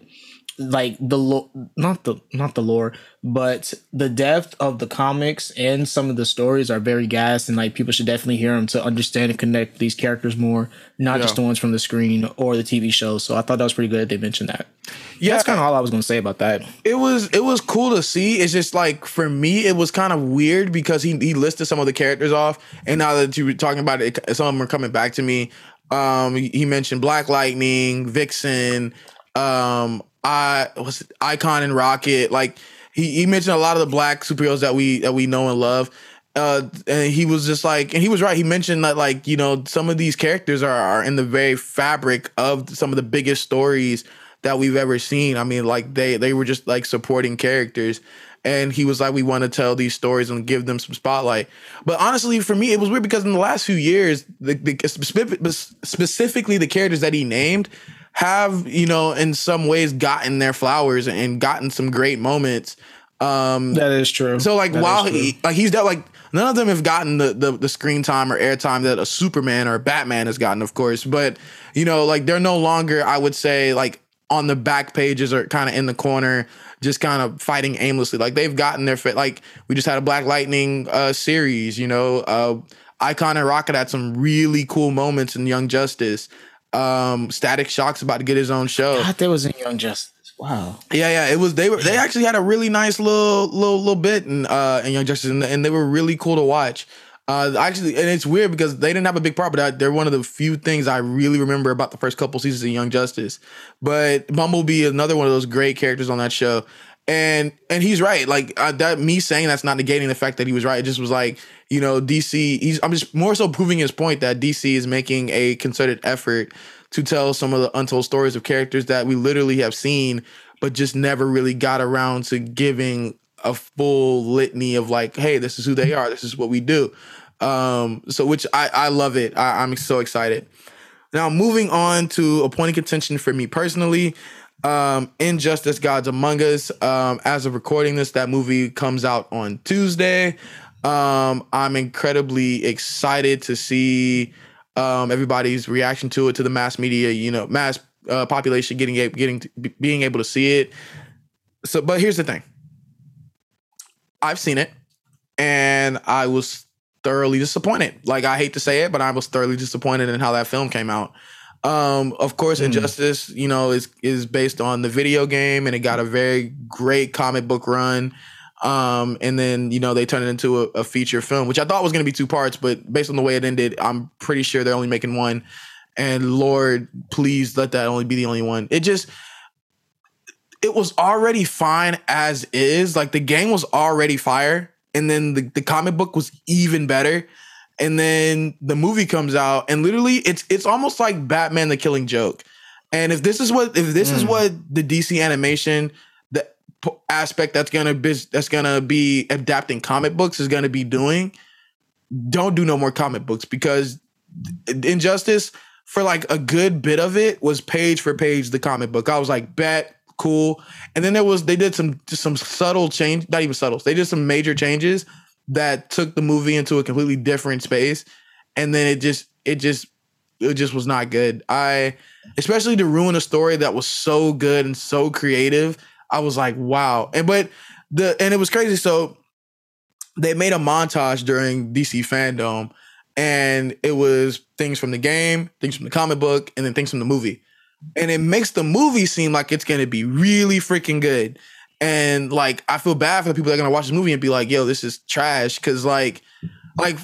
like the lo- not the not the lore but the depth of the comics and some of the stories are very gas and like people should definitely hear them to understand and connect these characters more not just the ones from the screen or the tv show. So i thought that was pretty good they mentioned that. Yeah, that's kind of all i was going to say about that. It was it was cool to see. It's just like for me, it was kind of weird because he he listed some of the characters off, and now that you were talking about it, some of them are coming back to me. Um, he mentioned Black Lightning, Vixen, um, I was Icon and Rocket. Like he, he mentioned a lot of the black superheroes that we that we know and love. Uh, and he was just like, and he was right. He mentioned that like you know some of these characters are are in the very fabric of some of the biggest stories that we've ever seen. I mean, like they they were just like supporting characters. And he was like, we want to tell these stories and give them some spotlight. But honestly, for me, it was weird because in the last few years, the, the specific, specifically the characters that he named have, you know, in some ways gotten their flowers and gotten some great moments. Um, that is true so like That while he like he's that like none of them have gotten the, the the screen time or airtime that a Superman or a Batman has gotten, of course. But you know, like they're no longer, I would say, like on the back pages or kind of in the corner, just kind of fighting aimlessly. Like they've gotten their fit. Like we just had a Black Lightning uh series, you know, uh Icon and Rocket had some really cool moments in Young Justice. Um Static Shock's about to get his own show. I thought there was in young justice wow Yeah, yeah, it was. They were. They actually had a really nice little, little, little bit in uh in Young Justice, and, and they were really cool to watch. Uh, actually, and it's weird because they didn't have a big part, but I, they're one of the few things I really remember about the first couple seasons of Young Justice. But Bumblebee another one of those great characters on that show, and and he's right. Like uh, that, me saying that's not negating the fact that he was right. It just was like you know DC. He's I'm just more so proving his point that DC is making a concerted effort to tell some of the untold stories of characters that we literally have seen, but just never really got around to giving a full litany of like, hey, this is who they are, this is what we do. Um, so which I I love it. I, I'm so excited. Now, moving on to a point of contention for me personally, um, Injustice Gods Among Us. Um, as of recording this, that movie comes out on Tuesday. Um, I'm incredibly excited to see um, everybody's reaction to it, to the mass media, you know, mass uh, population getting getting being able to see it. So, but here's the thing: I've seen it, and I was thoroughly disappointed. Like I hate to say it, but I was thoroughly disappointed in how that film came out. Um, of course, Injustice, you know, is is based on the video game, and it got a very great comic book run. Um, and then you know they turned it into a, a feature film, which I thought was going to be two parts, but based on the way it ended, I'm pretty sure they're only making one. And Lord, please let that only be the only one. It just it was already fine as is. Like the game was already fire, and then the, the comic book was even better. And then the movie comes out, and literally, it's it's almost like Batman: The Killing Joke. And if this is what if this is hmm. what the DC animation the aspect that's gonna be that's gonna be adapting comic books is gonna be doing, don't do no more comic books because Injustice for like a good bit of it was page for page the comic book. I was like, bet, cool. And then there was they did some just some subtle change, not even subtle. They did some major changes that took the movie into a completely different space. And then it just it just it just was not good. I especially to ruin a story that was so good and so creative. I was like, wow. And but the and it was crazy. So they made a montage during DC fandom and it was things from the game, things from the comic book, and then things from the movie. And it makes the movie seem like it's gonna be really freaking good. And like I feel bad for the people that are gonna watch this movie and be like, yo, this is trash. Cause like, like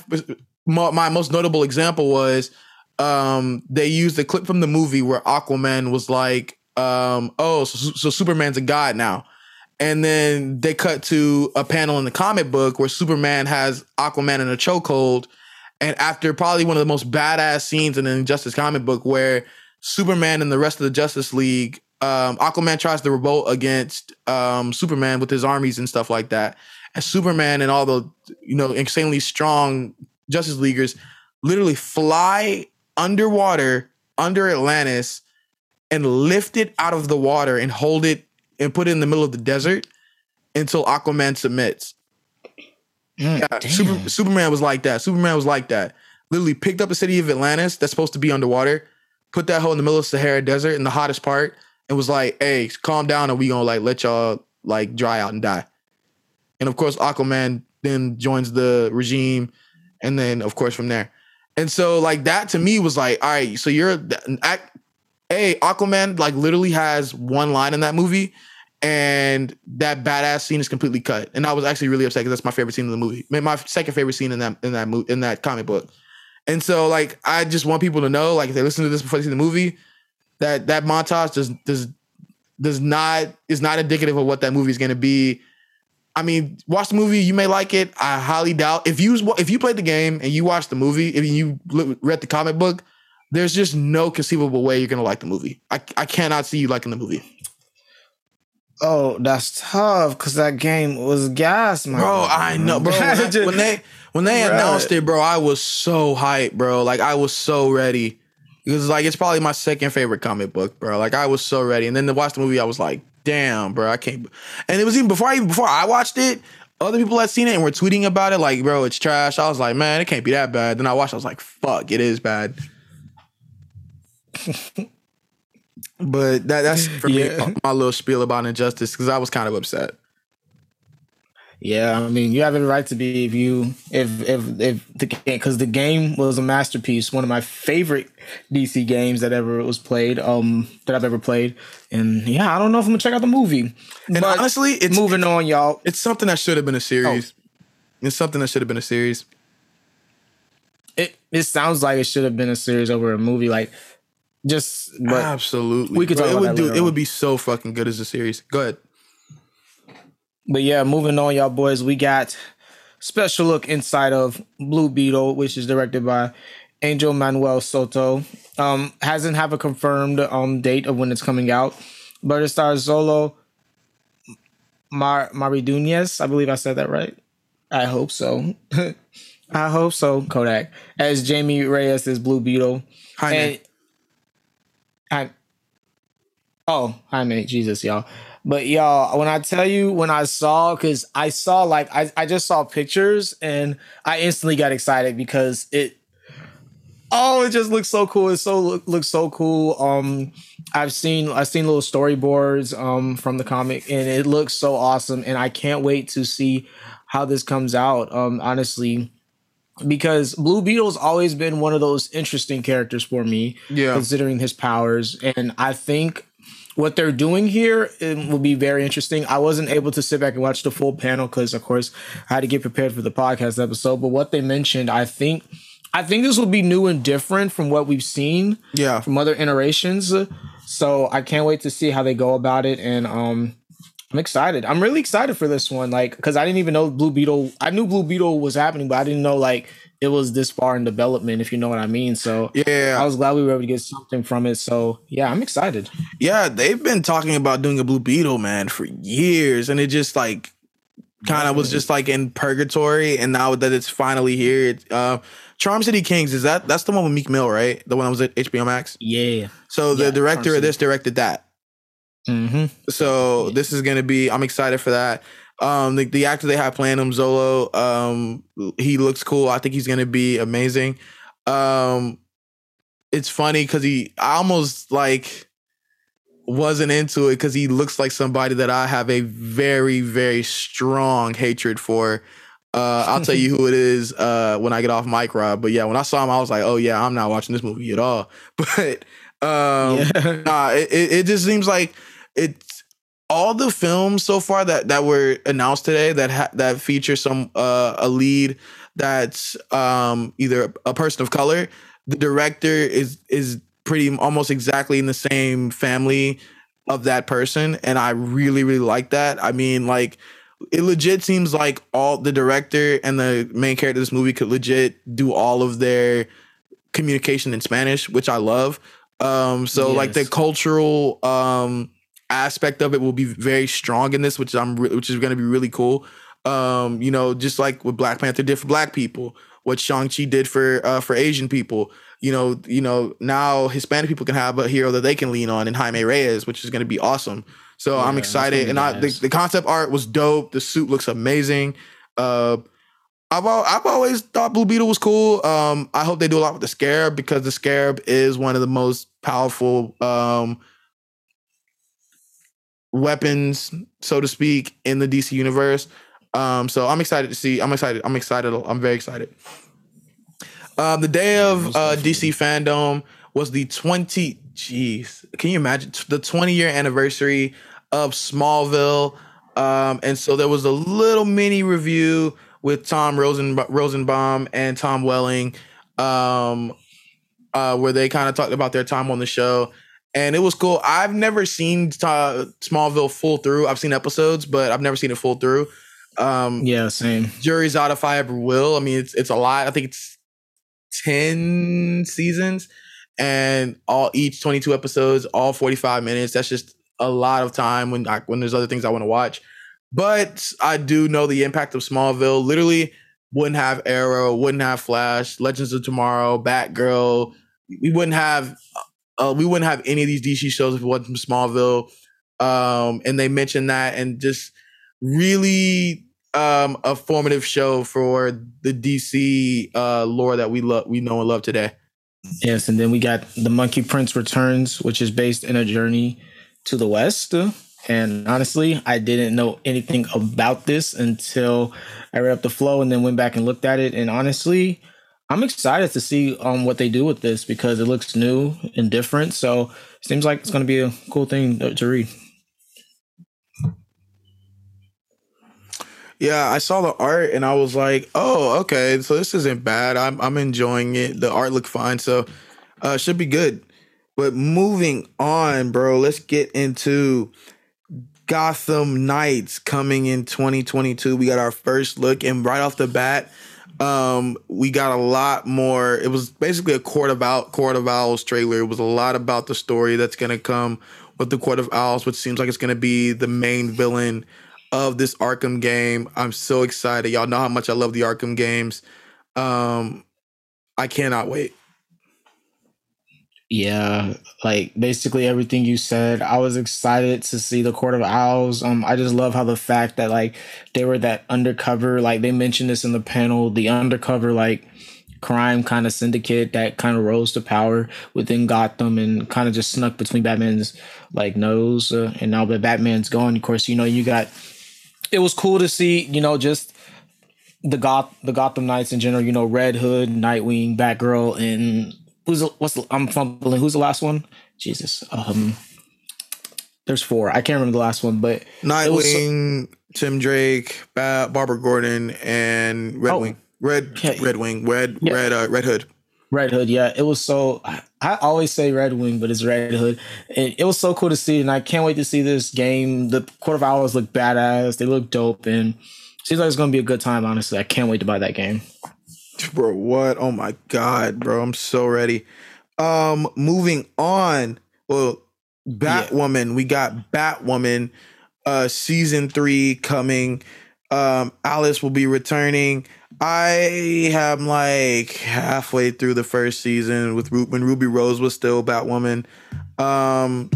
my, my most notable example was um they used a clip from the movie where Aquaman was like, um, oh, so, so Superman's a god now. And then they cut to a panel in the comic book where Superman has Aquaman in a chokehold. And after probably one of the most badass scenes in the Injustice comic book, where Superman and the rest of the Justice League, um, Aquaman tries to revolt against um, Superman with his armies and stuff like that. And Superman and all the you know insanely strong Justice Leaguers literally fly underwater under Atlantis and lift it out of the water and hold it and put it in the middle of the desert until Aquaman submits. Mm, Yeah. Super, Superman was like that. Superman was like that. Literally picked up the city of Atlantis that's supposed to be underwater, put that hole in the middle of Sahara Desert in the hottest part, and was like, "Hey, calm down, and we gonna like let y'all like dry out and die." And of course, Aquaman then joins the regime, and then of course from there. And so like that to me was like, all right, so you're act. Hey, Aquaman like literally has one line in that movie, and that badass scene is completely cut. And I was actually really upset because that's my favorite scene in the movie. My- second favorite scene in that in that mo- in that comic book. And so like I just want people to know, like if they listen to this before they see the movie, that that montage does does does not is not indicative of what that movie is going to be. I mean, watch the movie. You may like it. I highly doubt if you if you played the game and you watched the movie, if you read the comic book, there's just no conceivable way you're gonna like the movie. I I cannot see you liking the movie. Oh, that's tough because that game was gas, man. Bro, I know, bro. When, I- when they when they announced it, bro, I was so hyped, bro. Like I was so ready. Because like it's probably my second favorite comic book, bro. Like I was so ready. And then to watch the movie, I was like, damn, bro, I can't. And it was even before I even before I watched it, other people had seen it and were tweeting about it, like, bro, it's trash. I was like, man, it can't be that bad. Then I watched, I was like, fuck, it is bad. but that that's for Yeah. me my little spiel about injustice because I was kind of upset. Yeah, I mean, you have every right to be if you if if if the game because the game was a masterpiece, one of my favorite DC games that ever was played, um, that I've ever played, and yeah, I don't know if I'm gonna check out the movie. And But honestly, it's moving on, y'all. It's something that should have been a series. It's something that should have been a series. It it sounds like it should have been a series over a movie, like just but Absolutely, we could Bro, it would that do. It on. would be so fucking good as a series. Go ahead. But yeah, moving on, y'all boys, we got special look inside of Blue Beetle, which is directed by Angel Manuel Soto. Um, hasn't have a confirmed um date of when it's coming out, but it stars Xolo Mar Maridueña. I believe I said that right. I hope so. I hope so. Kodak as Jamie Reyes is Blue Beetle. Hi, And I oh, mean Jesus, y'all. But y'all, when I tell you, when I saw, because I saw like I, I just saw pictures and I instantly got excited because it oh, it just looks so cool. It so look, looks so cool. Um, I've seen I've seen little storyboards um from the comic and it looks so awesome. And I can't wait to see how this comes out. Um, honestly, because Blue Beetle's always been one of those interesting characters for me, Yeah. considering his powers. And I think what they're doing here it will be very interesting. I wasn't able to sit back and watch the full panel because, of course, I had to get prepared for the podcast episode. But what they mentioned, I think, I think this will be new and different from what we've seen Yeah. from other iterations. So I can't wait to see how they go about it. And um, I'm excited. I'm really excited for this one. Like, because I didn't even know Blue Beetle. I knew Blue Beetle was happening, but I didn't know like it was this far in development. If you know what I mean. So Yeah. I was glad we were able to get something from it. So yeah, I'm excited. Yeah, they've been talking about doing a Blue Beetle, man, for years, and it just like kind of was just like in purgatory, and now that it's finally here, it, uh, Charm City Kings is that that's the one with Meek Mill, right? The one that was at HBO Max. Yeah. So the Yeah, director of this directed that. Mm-hmm. So this is gonna be. I'm excited for that. Um, the, the actor they have playing him, Xolo. Um, he looks cool. I think he's gonna be amazing. Um, it's funny because he I almost like wasn't into it because he looks like somebody that I have a very very strong hatred for. Uh, I'll tell you who it is uh, when I get off mic, Rob. But yeah, when I saw him, I was like, oh yeah, I'm not watching this movie at all. But um, yeah. nah, it, it it just seems like it's all the films so far that that were announced today that ha- that feature some uh a lead that's um either a person of color. The director is is pretty almost exactly in the same family of that person, and I really really like that. I mean, like it legit seems like all the director and the main character of this movie could legit do all of their communication in Spanish, which I love. Um, so like the cultural um aspect of it will be very strong in this, which I'm re- which is going to be really cool. Um, you know, just like what Black Panther did for Black people, what Shang Chi did for uh, for Asian people. You know, you know now Hispanic people can have a hero that they can lean on in Jaime Reyes, which is going to be awesome. So Yeah, I'm excited, and be I the, the concept art was dope. The suit looks amazing. Uh, I've al- I've always thought Blue Beetle was cool. Um, I hope they do a lot with the Scarab because the Scarab is one of the most powerful um weapons, so to speak, in the DC universe. Um, so I'm excited to see. I'm excited. I'm excited. I'm very excited. Um, the day of uh, DC fandom was the 20. Jeez, can you imagine the 20 year anniversary of Smallville? Um, and so there was a little mini review with Tom Rosen Rosenbaum and Tom Welling, um, uh, where they kind of talked about their time on the show, and it was cool. I've never seen uh, Smallville full through. I've seen episodes, but I've never seen it full through. Um, Yeah. Same. jury's out if I ever will. I mean, it's it's a lot. I think it's ten seasons, and all each twenty two episodes, all forty five minutes. That's just a lot of time when I, when there's other things I want to watch. But I do know the impact of Smallville. Literally, wouldn't have Arrow, wouldn't have Flash, Legends of Tomorrow, Batgirl. We wouldn't have uh, we wouldn't have any of these DC shows if it wasn't from Smallville. Um, and they mentioned that, and just really um a formative show for the DC uh lore that we love we know and love today. Yes, and then we got the Monkey Prince Returns, which is based in a journey to the West. And honestly, I didn't know anything about this until I read up the flow and then went back and looked at it. And honestly, I'm excited to see um what they do with this because it looks new and different. So seems like it's going to be a cool thing to to read. Yeah, I saw the art and I was like, "Oh, okay, so this isn't bad. I'm I'm enjoying it. The art looked fine, so uh should be good." But moving on, bro, let's get into Gotham Knights coming in 2022. We got our first look and right off the bat, um we got a lot more. It was basically a Court of Out Court of Owls trailer. It was a lot about the story that's going to come with the Court of Owls, which seems like it's going to be the main villain of this Arkham game. I'm so excited. Y'all know how much I love the Arkham games. Um I cannot wait. Yeah, like basically everything you said. I was excited to see the Court of Owls. Um, I just love how the fact that like they were that undercover, like they mentioned this in the panel, the undercover like crime kind of syndicate that kind of rose to power within Gotham and kind of just snuck between Batman's like nose. Uh, and now that Batman's gone, of course, you know you got. It was cool to see, you know, just the Goth the Gotham Knights in general. You know, Red Hood, Nightwing, Batgirl, and who's the, what's the, I'm fumbling. Who's the last one? Jesus. Um, there's four. I can't remember the last one, but Nightwing, Tim Drake, ba- Barbara Gordon, and Red Oh. Wing. Red Okay. Red Wing. Red Yeah. Red uh, Red Hood. Red Hood, yeah, it was so. I- always say Red Wing, but it's Red Hood. And it was so cool to see, and I can't wait to see this game. The Owls look badass. They look dope, and seems like it's gonna be a good time. Honestly, I can't wait to buy that game. Bro, what? Oh my god, bro. I'm so ready. Um, moving on. Well, Batwoman. We got Batwoman uh season three coming. Um, Alice will be returning. I am like halfway through the first season with Ru- when Ruby Rose was still Batwoman. Um,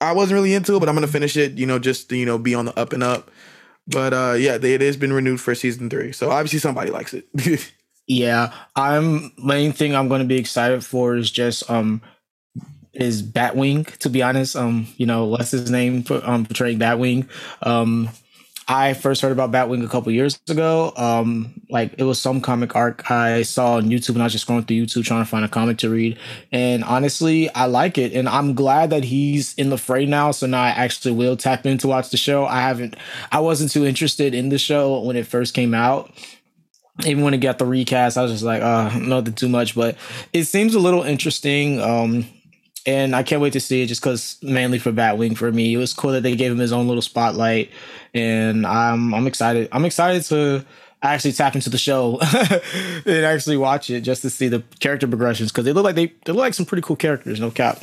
I wasn't really into it, but I'm gonna finish it. You know, just to, you know, be on the up and up. But uh, yeah, they, it has been renewed for season three, so obviously somebody likes it. Yeah, I'm main thing I'm going to be excited for is just um is Batwing. To be honest, um you know what's his name for um portraying Batwing. Um, I first heard about Batwing a couple years ago. Um, like it was some comic arc I saw on YouTube, and I was just going through YouTube trying to find a comic to read. And honestly, I like it, and I'm glad that he's in the fray now. So now I actually will tap in to watch the show. I haven't, I wasn't too interested in the show when it first came out even when it got the recast, I was just like, uh, nothing too much, but it seems a little interesting. Um, and I can't wait to see it just because mainly for Batwing for me. It was cool that they gave him his own little spotlight. And I'm I'm excited. I'm excited to actually tap into the show and actually watch it just to see the character progressions because they look like they, they look like some pretty cool characters, no cap.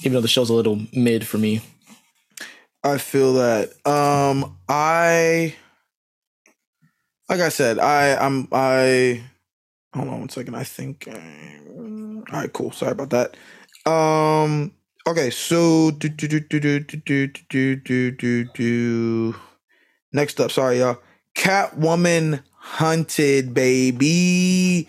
Even though the show's a little mid for me. I feel that. Um, I like I said, I I'm I hold on one second. I think. uh, all right, cool. Sorry about that. Um. Okay, so do do do do do do do do do do. Next up, sorry y'all. Catwoman Hunted, baby.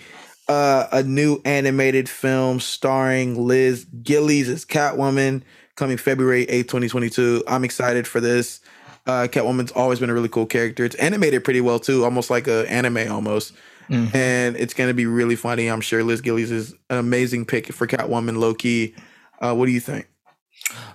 Uh, a new animated film starring Liz Gillies as Catwoman coming February 8th, 2022. I'm excited for this. Uh, Catwoman's always been a really cool character. It's animated pretty well too, almost like a anime almost. Mhm. And it's gonna be really funny. I'm sure Liz Gillies is an amazing pick for Catwoman, low key. Uh, what do you think?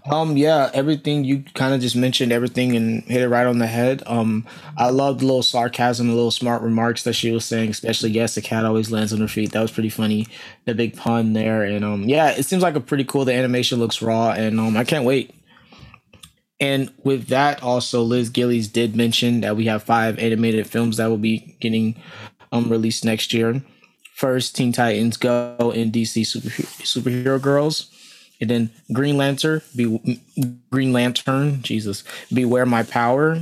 Um, yeah, everything you kind of just mentioned, everything and hit it right on the head. Um, I love the little sarcasm, the little smart remarks that she was saying, especially yes, the cat always lands on her feet. That was pretty funny. The big pun there, and um, yeah, it seems like a pretty cool. The animation looks raw, and um, I can't wait. And with that, also Liz Gillies did mention that we have five animated films that will be getting um released next year. First, Teen Titans Go and DC Super, Superhero Girls and then Green Lantern, be Green Lantern, Jesus, Beware My Power,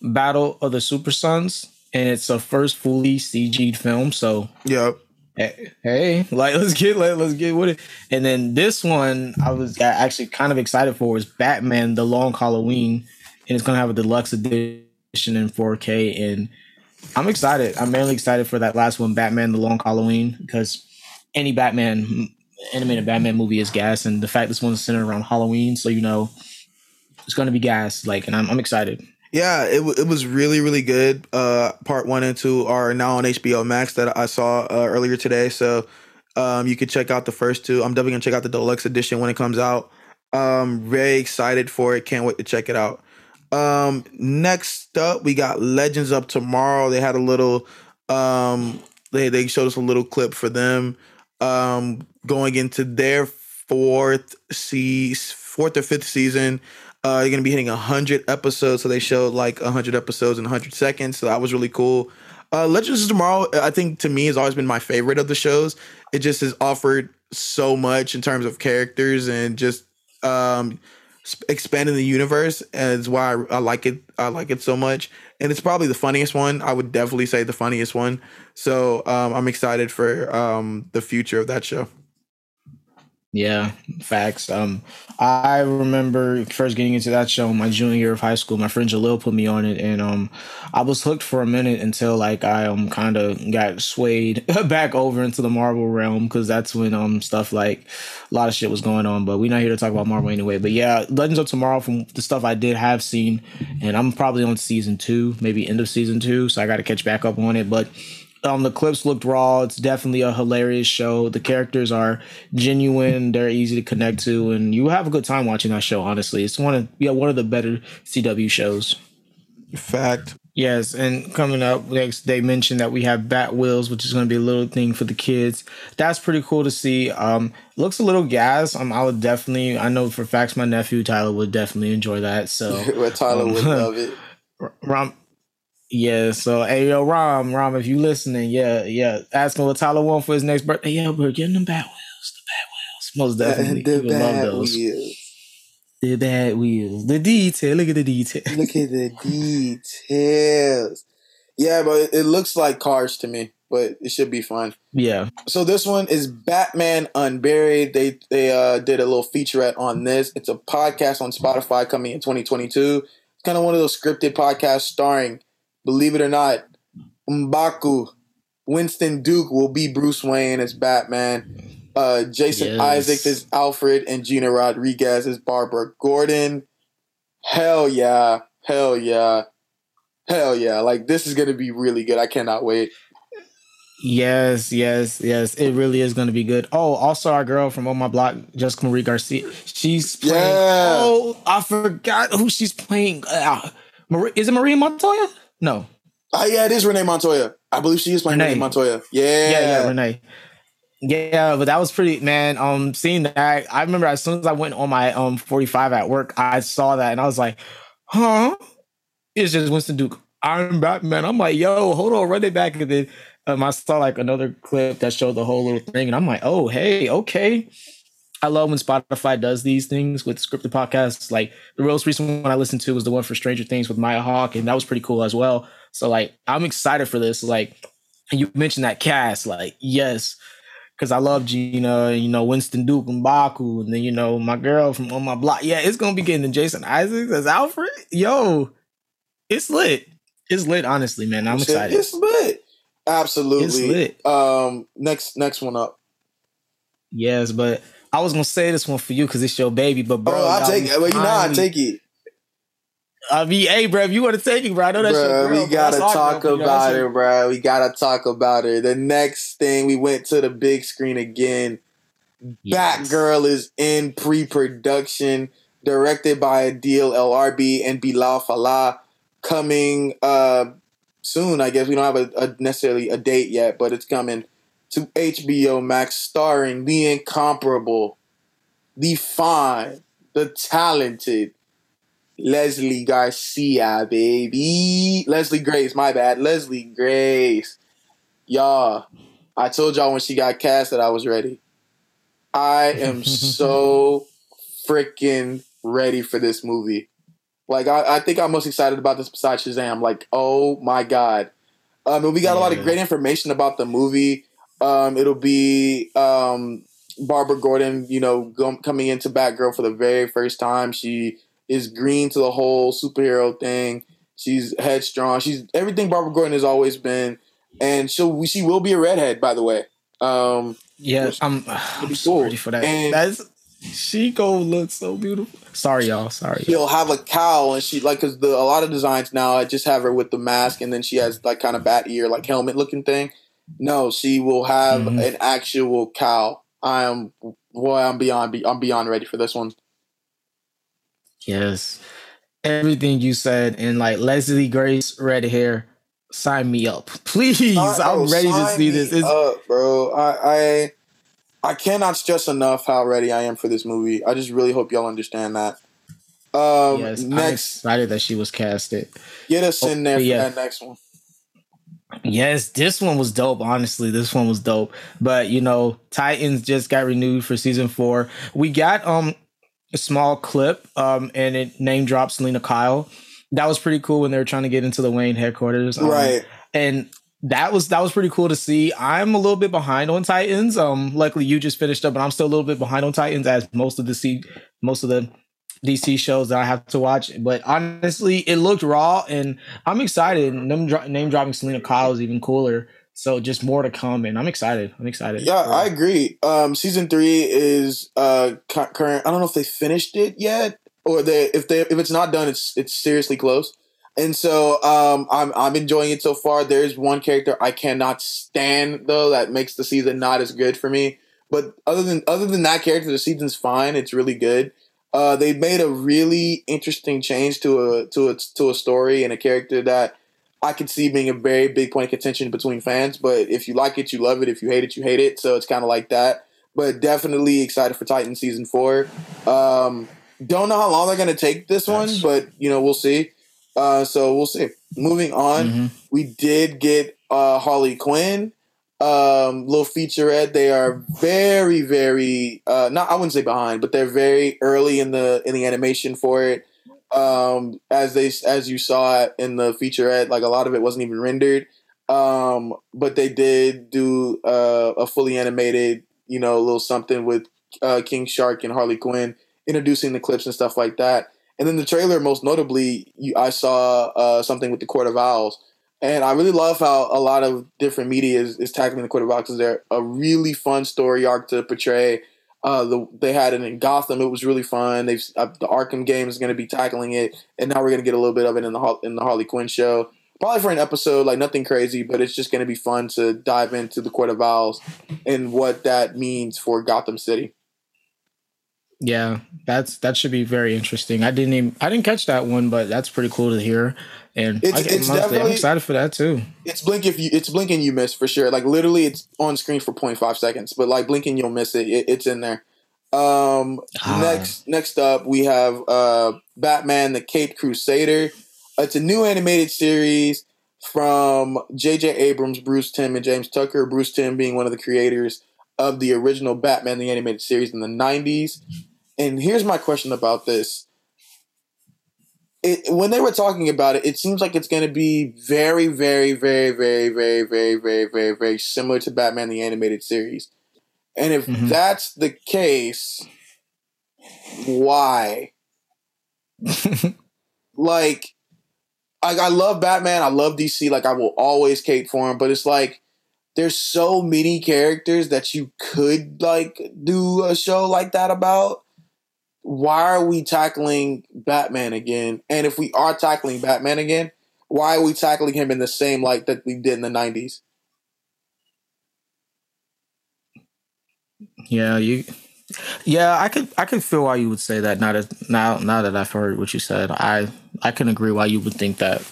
Battle of the Super Sons, and it's a first fully CG'd film. So Yep. Hey, hey, like let's get let, let's get with it. And then this one I was actually kind of excited for was Batman: The Long Halloween, and it's gonna have a deluxe edition in 4K. And I'm excited. I'm mainly excited for that last one, Batman: The Long Halloween, because any Batman animated Batman movie is gas, and the fact this one's centered around Halloween, so you know it's gonna be gas. Like, and I'm, I'm excited. Yeah, it, w- it was really, really good. Uh, part one and two are now on HBO Max that I saw uh, earlier today. So um, you could check out the first two. I'm definitely going to check out the deluxe edition when it comes out. Um, very excited for it. Can't wait to check it out. Um, next up, we got Legends of Tomorrow. They had a little, um, they, they showed us a little clip for them um, going into their fourth, se- fourth or fifth season. Uh, you're gonna be hitting hundred episodes, so they showed like hundred episodes in hundred seconds. So that was really cool. Uh, Legends of Tomorrow, I think to me has always been my favorite of the shows. It just has offered so much in terms of characters and just um, expanding the universe. It's why I, I like it. I like it so much, and it's probably the funniest one. I would definitely say the funniest one. So um, I'm excited for um, the future of that show. Yeah, facts. Um, I remember first getting into that show my junior year of high school. My friend Jalil put me on it, and um, I was hooked for a minute until like I um kind of got swayed back over into the Marvel realm because that's when um stuff like a lot of shit was going on. But we're not here to talk about Marvel anyway. But yeah, Legends of Tomorrow from the stuff I did have seen, and I'm probably on season two, maybe end of season two, so I got to catch back up on it. But um, the clips looked raw. It's definitely a hilarious show. The characters are genuine. They're easy to connect to, and you have a good time watching that show. Honestly, it's one of yeah one of the better CW shows. Fact. Yes, and coming up next, they mentioned that we have Bat Wheels, which is going to be a little thing for the kids. That's pretty cool to see. Um, looks a little gas. Um, I would definitely. I know for facts, my nephew Tyler would definitely enjoy that. So, Tyler um, would love it. Rom, yeah. So, hey, yo, Rom, Rom, if you listening, yeah, yeah, asking what Tyler want for his next birthday. Yeah, we're getting them Bat Wheels. The Bat Wheels, most definitely. the love bad those. wheels. The Bat Wheels. The detail. Look at the detail. Look at the details. Yeah, but it, it looks like Cars to me, but it should be fun. Yeah. So this one is Batman Unburied. They they uh, did a little featurette on this. It's a podcast on Spotify coming in 2022. It's kind of one of those scripted podcasts starring, believe it or not, Mbaku. Winston Duke will be Bruce Wayne as Batman. Uh, Jason Yes. Isaac is Alfred, and Gina Rodriguez is Barbara Gordon. Hell yeah! Hell yeah! Hell yeah! Like this is gonna be really good. I cannot wait. Yes, yes, yes. It really is going to be good. Oh, also our girl from On My Block, Jessica Marie Garcia. She's playing. Yeah. Oh, I forgot who she's playing. Uh, Marie, is it Maria Montoya? No. Ah, yeah, it is Renee Montoya. I believe she is playing Renee. Renee Montoya. Yeah, Yeah, yeah, Renee. Yeah, but that was pretty man. Um, seeing that, I remember as soon as I went on my um 45 at work, I saw that and I was like, huh? It's just Winston Duke. I'm Batman. I'm like, yo, hold on, run it back. And then um, I saw like another clip that showed the whole little thing, and I'm like, oh, hey, okay. I love when Spotify does these things with scripted podcasts. Like the most recent one I listened to was the one for Stranger Things with Maya Hawke, and that was pretty cool as well. So like, I'm excited for this. Like, you mentioned that cast, like, yes, because I love Gina, you know, Winston Duke and Baku, and then you know my girl from on my block. Yeah, it's gonna be getting Jason Isaacs as Alfred. Yo, it's lit. It's lit, honestly, man. I'm excited. It's lit. Absolutely. It's lit. Um, next next one up. Yes, but I was gonna say this one for you because it's your baby, but bro, oh, I'll take it. Well, you know I take it. I mean, hey, bro, if you want to take it, bro, I know that's your girl, we gotta That's talk girl, you know, about that's her, bro. We gotta talk about her. The next thing, we went to the big screen again. Yes. Batgirl is in pre-production, directed by Adil El Arbi and Bilall Fallah, coming uh, soon. I guess we don't have a, a necessarily a date yet, but it's coming to HBO Max, starring the incomparable, the fine, the talented Leslie Garcia, baby. Leslie Grace, my bad. Leslie Grace. Y'all, I told y'all when she got cast that I was ready. I am so freaking ready for this movie. Like I, I think I'm most excited about this besides Shazam. Like, oh my god. Um and we got a lot of great information about the movie. Um it'll be um Barbara Gordon, you know, go, coming into Batgirl for the very first time. She is green to the whole superhero thing. She's headstrong. She's everything Barbara Gordon has always been, and she'll she will be a redhead, by the way. Um, Yeah, I'm, I'm so cool. ready for that. And- That's she go look so beautiful. Sorry, y'all. Sorry. she'll have a cowl, and she like because the a lot of designs now I just have her with the mask, and then she has like kind of bat ear, like helmet looking thing. No, she will have Mhm. an actual cow. I am boy, I'm beyond I'm beyond ready for this one. Yes. Everything you said and like Leslie Grace red hair, sign me up. Please. Bro, I'm ready to see this. It's, up, bro. I, I I cannot stress enough how ready I am for this movie. I just really hope y'all understand that. Um, yes, I'm next, excited that she was casted. get us in there Oh, for yeah. that next one. Yes, this one was dope. Honestly, this one was dope. But you know, Titans just got renewed for season four. We got um a small clip um and it name drops Selina Kyle. That was pretty cool when they were trying to get into the Wayne headquarters. Um, right. And that was that was pretty cool to see. I'm a little bit behind on Titans. Um, luckily you just finished up, but I'm still a little bit behind on Titans as most of the C most of the DC shows that I have to watch. But honestly, it looked raw, and I'm excited. Name, name dropping Selina Kyle is even cooler. So just more to come, and I'm excited. I'm excited. Yeah, I agree. Um, season three is uh current. I don't know if they finished it yet, or they if they if it's not done, it's it's seriously close. And so um, I'm I'm enjoying it so far. There's one character I cannot stand though that makes the season not as good for me. But other than other than that character, the season's fine. It's really good. Uh, they made a really interesting change to a to a to a story and a character that I could see being a very big point of contention between fans. But if you like it, you love it. If you hate it, you hate it. So it's kind of like that. But definitely excited for Titan season four. Um, don't know how long they're gonna take this one, but you know we'll see. Uh, so we'll see. Moving on, mm-hmm. we did get uh, Harley Quinn, um, little featurette. They are very, very uh, not. I wouldn't say behind, but they're very early in the in the animation for it. Um, as they as you saw it in the featurette, like a lot of it wasn't even rendered. Um, but they did do uh, a fully animated, you know, little something with uh, King Shark and Harley Quinn, introducing the clips and stuff like that. And then the trailer, most notably, you, I saw uh, something with the Court of Owls. And I really love how a lot of different media is, is tackling the because they're a really fun story arc to portray. Uh, the, they had it in Gotham. It was really fun. They've uh, the Arkham game is going to be tackling it, and now we're going to get a little bit of it in the in the Harley Quinn show. Probably for an episode, like nothing crazy, but it's just going to be fun to dive into the Court of Owls and what that means for Gotham City. Yeah, that's that should be very interesting. I didn't even I didn't catch that one, but that's pretty cool to hear. And it's, I, it's definitely I'm excited for that too. It's blink if you it's blinking you miss for sure. Like literally, it's on screen for 0.5 seconds, but like blinking you'll miss it. it it's in there. Um, ah. next next up we have uh Batman: The Caped Crusader. It's a new animated series from J.J. Abrams, Bruce Timm, and James Tucker. Bruce Timm being one of the creators of the original Batman the animated series in the 90s. And here's my question about this. It, when they were talking about it, it seems like it's going to be very, very, very, very, very, very, very, very, very similar to Batman the animated series. And if mm-hmm. that's the case, why? like, I, I love Batman. I love DC. Like, I will always cape for him. But it's like, there's so many characters that you could like do a show like that about. Why are we tackling Batman again? And if we are tackling Batman again, why are we tackling him in the same light that we did in the 90s? Yeah, you yeah, I could I could feel why you would say that now that now now that I've heard what you said. I I can agree why you would think that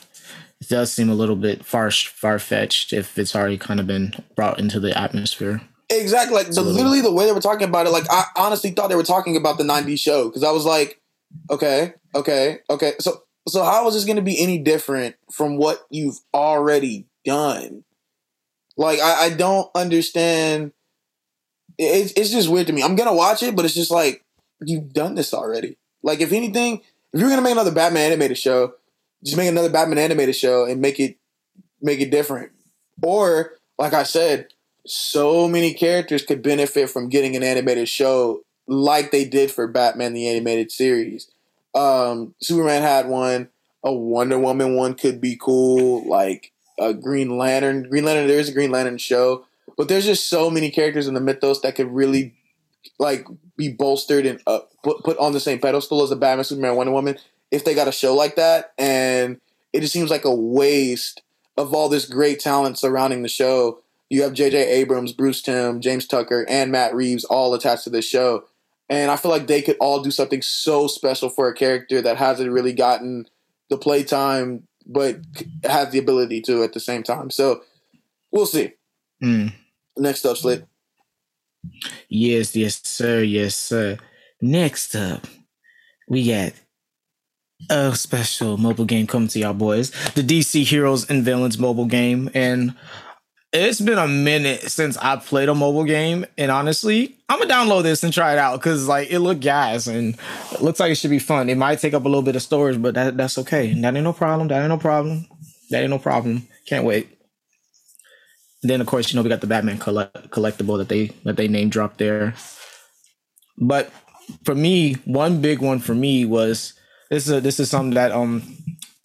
it does seem a little bit far far fetched if it's already kind of been brought into the atmosphere. Exactly, like the, literally the way they were talking about it. Like I honestly thought they were talking about the '90s show because I was like, okay, okay, okay. So so how is this going to be any different from what you've already done? Like I, I don't understand. It's it's just weird to me. I'm gonna watch it, but it's just like you've done this already. Like if anything, if you're gonna make another Batman animated show, just make another Batman animated show and make it make it different. Or, like I said, so many characters could benefit from getting an animated show like they did for Batman the animated series. Um, Superman had one, a Wonder Woman one could be cool, like a Green Lantern. Green Lantern, there is a Green Lantern show, but there's just so many characters in the mythos that could really like be bolstered and uh, put put on the same pedestal as a Batman, Superman, Wonder Woman if they got a show like that. And it just seems like a waste of all this great talent surrounding the show. You have J.J. Abrams, Bruce Timm, James Tucker, and Matt Reeves all attached to this show. And I feel like they could all do something so special for a character that hasn't really gotten the playtime, but has the ability to at the same time. So we'll see. Mm. Next up, Slit. Yes, yes, sir. Yes, sir. Next up, we got a special mobile game coming to y'all boys. The DC Heroes and Villains mobile game. And it's been a minute since I played a mobile game. And honestly, I'm gonna download this and try it out because like it looked gas and looks like it should be fun. It might take up a little bit of storage, but that, that's okay. That ain't no problem. That ain't no problem. That ain't no problem. Can't wait. then of course, you know, we got the Batman collect- collectible that they that they name dropped there. But for me, one big one for me was this is a, this is something that um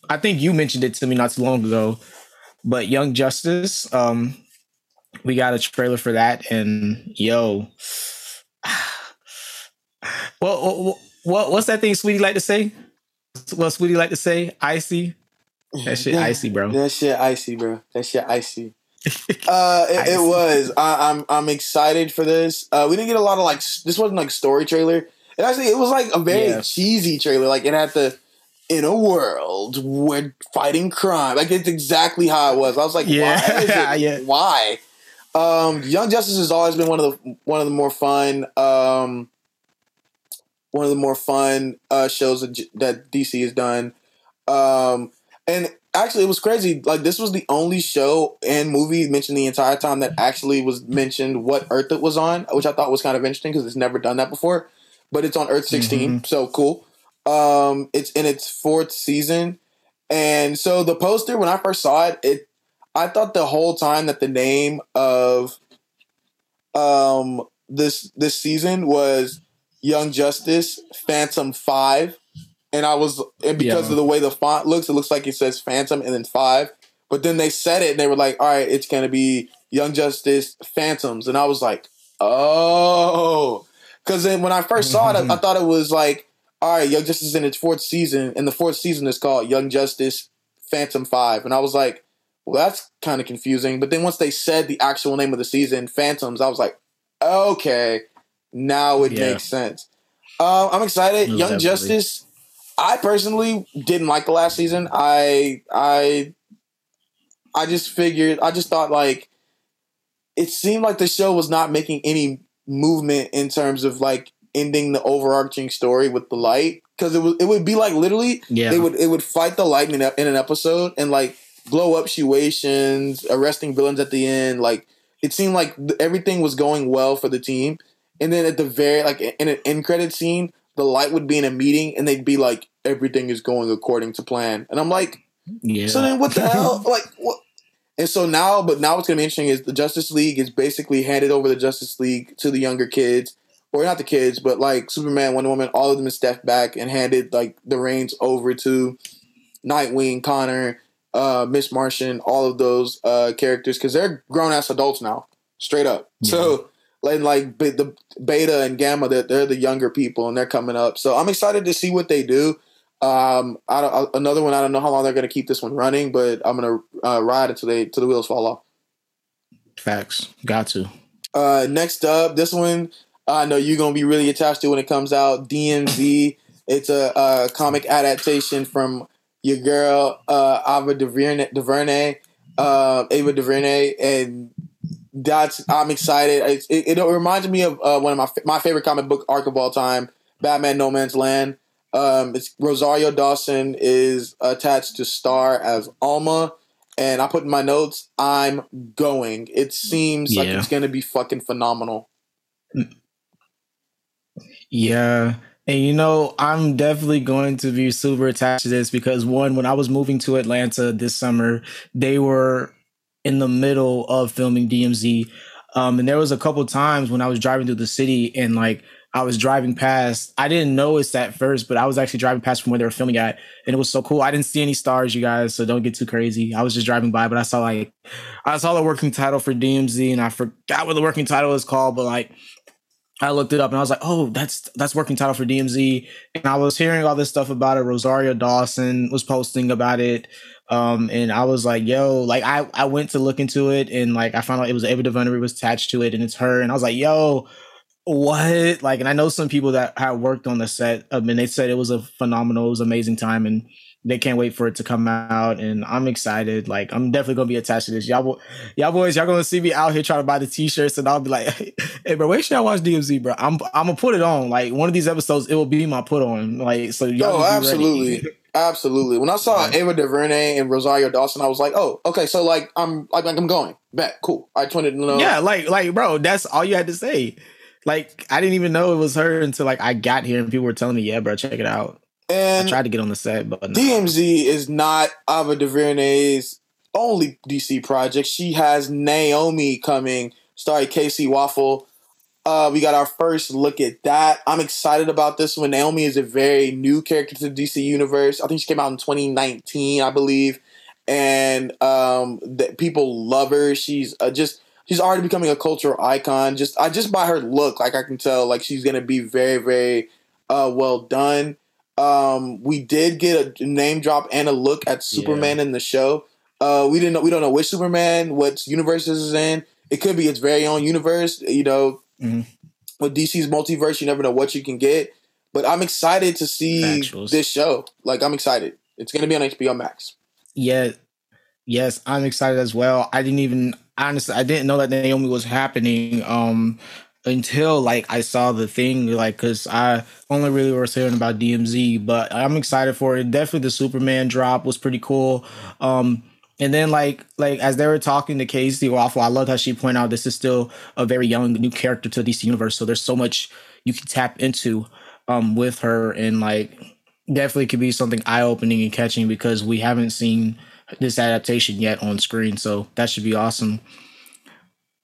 I think you mentioned it to me not too long ago. But Young Justice, um, we got a trailer for that, and yo, what what, what what's that thing Sweetie like to say? What Sweetie like to say? Icy. That shit Yeah. icy, bro. That shit icy, bro. That shit icy. uh, it, it was. I, I'm I'm excited for this. Uh, we didn't get a lot of like. This wasn't like story trailer. It actually it was like a very Yeah. cheesy trailer. Like it had the in a world where fighting crime. Like it's exactly how it was. I was like, Yeah. why? Is it, Yeah. Why? Um, Young Justice has always been one of the one of the more fun. Um, one of the more fun uh, shows that, that DC has done. Um, and actually, it was crazy. Like this was the only show and movie mentioned the entire time that actually was mentioned what Earth it was on, which I thought was kind of interesting because it's never done that before. But it's on Earth 16, so cool. Um, it's in its fourth season, and so the poster when I first saw it, it I thought the whole time that the name of um this this season was Young Justice Phantom Five, and I was and because Yeah. of the way the font looks, it looks like it says Phantom and then five. But then they said it and they were like, "All right, it's gonna be Young Justice Phantoms," and I was like, "Oh," because then when I first saw it, I, I thought it was like, "All right, Young Justice is in its fourth season, and the fourth season is called Young Justice Phantom Five, and I was like, "Well, that's kind of confusing." But then once they said the actual name of the season, Phantoms, I was like, "Okay, now it Yeah. makes sense." Uh, I'm excited. No, Young definitely. Justice. I personally didn't like the last season. I I I just figured I just thought like it seemed like the show was not making any movement in terms of like ending the overarching story with the light because it was it would be like literally Yeah. they would it would fight the lightning in, in an episode and like blow up situations, arresting villains at the end. Like it seemed like everything was going well for the team, and then at the very like in an end credit scene, the light would be in a meeting and they'd be like everything is going according to plan, and I'm like. yeah. So then, what the hell? Like, what? And so now, but now what's going to be interesting is the Justice League is basically handed over the Justice League to the younger kids, or not the kids, but like Superman, Wonder Woman, all of them stepped back and handed like the reins over to Nightwing, Connor, uh, Miss Martian, all of those uh, characters because they're grown ass adults now, straight up. So. Like, like the beta and gamma, they're, they're the younger people and they're coming up. So I'm excited to see what they do. Um, I don't, uh, another one. I don't know how long they're going to keep this one running, but I'm going to uh, ride until they till the wheels fall off. Facts. Got to. Uh, next up, this one I know you're going to be really attached to when it comes out. DMZ. it's a, uh comic adaptation from your girl uh, Ava DuVernay, DuVernay uh, Ava DuVernay, and that's I'm excited. It, it, it reminds me of uh, one of my my favorite comic book arc of all time, Batman No Man's Land. Um, it's Rosario Dawson is attached to Star as Alma, and I put in my notes, I'm going. It seems like it's gonna be fucking phenomenal. Yeah. And you know, I'm definitely going to be super attached to this because one, when I was moving to Atlanta this summer, they were in the middle of filming DMZ. Um, and there was a couple times when I was driving through the city and like I was driving past. I didn't notice that first, but I was actually driving past from where they were filming at, and it was so cool. I didn't see any stars, you guys, so don't get too crazy. I was just driving by, but I saw like I saw the working title for DMZ, and I forgot what the working title is called, but like I looked it up and I was like, oh, that's that's working title for DMZ. And I was hearing all this stuff about it. Rosario Dawson was posting about it. Um, and I was like, yo, like I, I went to look into it and like I found out it was Ava DuVernay was attached to it and it's her. And I was like, yo, what? Like, and I know some people that have worked on the set. I mean, they said it was a phenomenal, it was amazing time and they can't wait for it to come out and I'm excited. Like I'm definitely gonna be attached to this. Y'all, y'all boys, y'all gonna see me out here trying to buy the t-shirts and I'll be like, hey bro, wait should I watch DMZ, bro? I'm I'm gonna put it on. Like one of these episodes, it will be my put on. Like so y'all. Oh, ready. absolutely. Absolutely. When I saw Ava DuVernay and Rosario Dawson, I was like, "Oh, okay." So like, I'm like, I'm going. Bet, cool. I just wanted to know. Yeah, like like bro, that's all you had to say. Like I didn't even know it was her until like I got here and people were telling me, yeah, bro, check it out. And I tried to get on the set, but no. DMZ is not Ava DuVernay's only DC project. She has Naomi coming, starring Kaci Walfall. Uh, we got our first look at that. I'm excited about this one. Naomi is a very new character to the DC universe. I think she came out in 2019, I believe, and um, that people love her. She's uh, just she's already becoming a cultural icon. Just I just by her look, like I can tell, like she's gonna be very very uh, well done. Um, we did get a name drop and a look at Superman yeah. in the show. Uh, we didn't know we don't know which Superman, what universe this is in. It could be its very own universe. You know, mm-hmm. with DC's multiverse, you never know what you can get. But I'm excited to see Factuals. this show. Like I'm excited. It's gonna be on HBO Max. Yeah. Yes, I'm excited as well. I didn't even honestly I didn't know that Naomi was happening. Um until like I saw the thing, like because I only really was hearing about DMZ, but I'm excited for it. Definitely the Superman drop was pretty cool. Um, and then like like as they were talking to Kaci Walfall, I love how she pointed out this is still a very young new character to DC universe. So there's so much you can tap into um with her and like definitely could be something eye opening and catching because we haven't seen this adaptation yet on screen. So that should be awesome.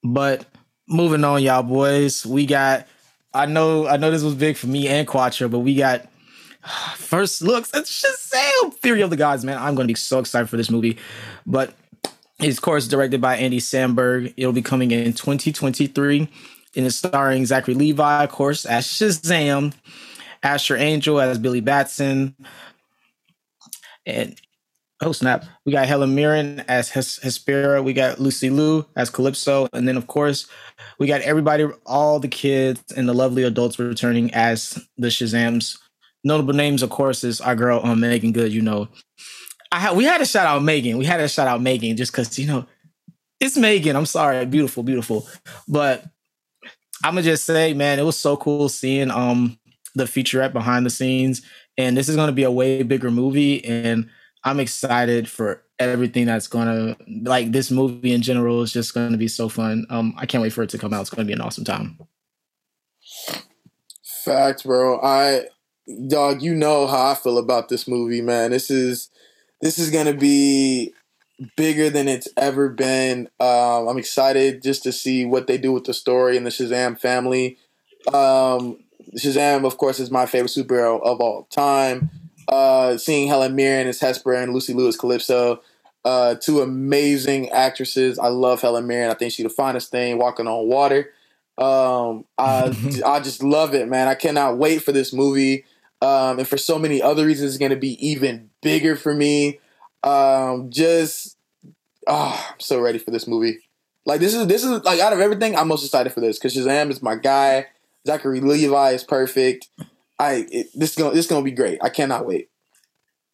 But moving on, y'all boys. We got. I know. I know this was big for me and Quattro, but we got first looks at Shazam! Fury of the Gods. Man, I'm going to be so excited for this movie. But it's of course directed by Andy Samberg. It'll be coming in 2023, and it's starring Zachary Levi, of course, as Shazam, Asher Angel as Billy Batson, and oh snap, we got Helen Mirren as Hes- Hespera. We got Lucy Liu as Calypso, and then of course we got everybody, all the kids and the lovely adults returning as the Shazams. Notable names, of course, is our girl um, Meagan Good. You know, I ha- we had to shout out Megan. We had to shout out Megan just because you know it's Megan. I'm sorry, beautiful, beautiful. But I'm gonna just say, man, it was so cool seeing um the featurette behind the scenes, and this is gonna be a way bigger movie, and I'm excited for everything that's gonna like this movie in general is just gonna be so fun. Um, I can't wait for it to come out. It's gonna be an awesome time. Fact, bro. I dog, you know how I feel about this movie, man. This is this is gonna be bigger than it's ever been. Um, I'm excited just to see what they do with the story and the Shazam family. Um, Shazam, of course, is my favorite superhero of all time. Uh, seeing Helen Mirren as Hesper and Lucy Liu as Calypso, uh, two amazing actresses. I love Helen Mirren. I think she's the finest thing walking on water. Um, I I just love it, man. I cannot wait for this movie. Um, and for so many other reasons, it's going to be even bigger for me. Um, just, oh, I'm so ready for this movie. Like this is this is like out of everything, I'm most excited for this because Shazam is my guy. Zachary Levi is perfect. I it, this is gonna this is gonna be great. I cannot wait.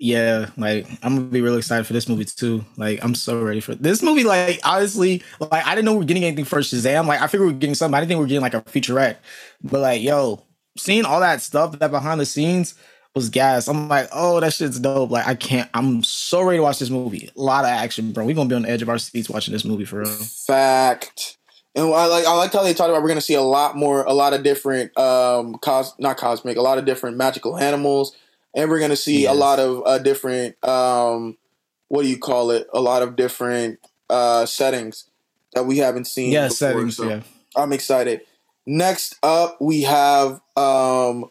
Yeah, like I'm gonna be really excited for this movie too. Like I'm so ready for this movie. Like honestly, like I didn't know we are getting anything for Shazam. Like I figured we were getting something. I didn't think we were getting like a featurette. But like, yo, seeing all that stuff that behind the scenes was gas. I'm like, oh, that shit's dope. Like I can't. I'm so ready to watch this movie. A lot of action, bro. We gonna be on the edge of our seats watching this movie for real. Fact. And I like I like how they talked about we're gonna see a lot more, a lot of different um cos not cosmic, a lot of different magical animals, and we're gonna see yes. a lot of uh, different um what do you call it? A lot of different uh settings that we haven't seen. Yeah, before, settings. So yeah, I'm excited. Next up, we have um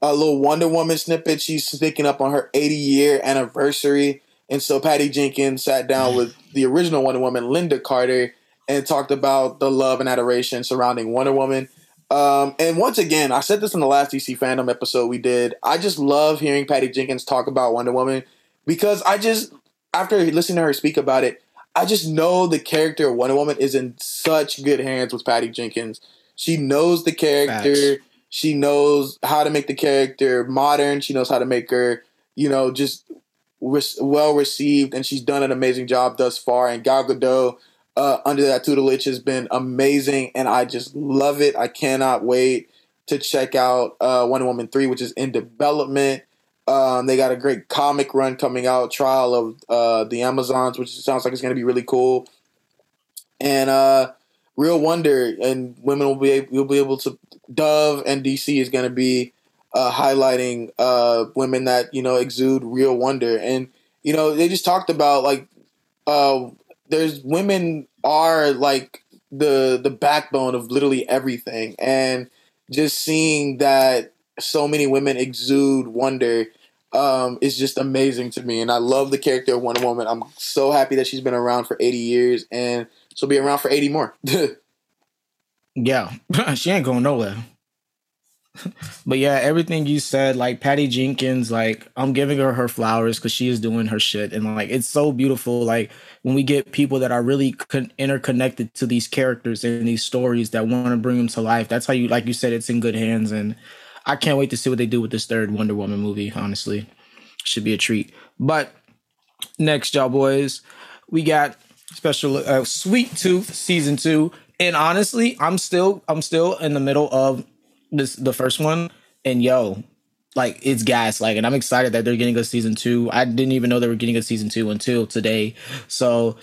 a little Wonder Woman snippet. She's sticking up on her 80 year anniversary, and so Patty Jenkins sat down with the original Wonder Woman, Lynda Carter and talked about the love and adoration surrounding Wonder Woman. Um, and once again, I said this in the last DC fandom episode we did. I just love hearing Patty Jenkins talk about Wonder Woman because I just, after listening to her speak about it, I just know the character of Wonder Woman is in such good hands with Patty Jenkins. She knows the character. Facts. She knows how to make the character modern. She knows how to make her, you know, just well received, and she's done an amazing job thus far. And Gal Gadot uh, under that tutelage has been amazing, and I just love it. I cannot wait to check out uh, Wonder Woman 3, which is in development. Um, they got a great comic run coming out, Trial of uh, the Amazons, which sounds like it's going to be really cool. And uh, Real Wonder, and women will be able, will be able to. Dove and DC is going to be uh, highlighting uh, women that you know exude real wonder, and you know they just talked about like uh, there's women are like the the backbone of literally everything, and just seeing that so many women exude wonder um, is just amazing to me. And I love the character of Wonder Woman. I'm so happy that she's been around for 80 years and she'll be around for 80 more. yeah, she ain't going nowhere. But yeah, everything you said, like Patty Jenkins, like I'm giving her her flowers because she is doing her shit, and like it's so beautiful. Like when we get people that are really con- interconnected to these characters and these stories that want to bring them to life. That's how you, like you said, it's in good hands, and I can't wait to see what they do with this third Wonder Woman movie. Honestly, should be a treat. But next, y'all boys, we got special uh, Sweet Tooth season two, and honestly, I'm still I'm still in the middle of this the first one, and yo, like it's gas. Like, and I'm excited that they're getting a season two. I didn't even know they were getting a season two until today. So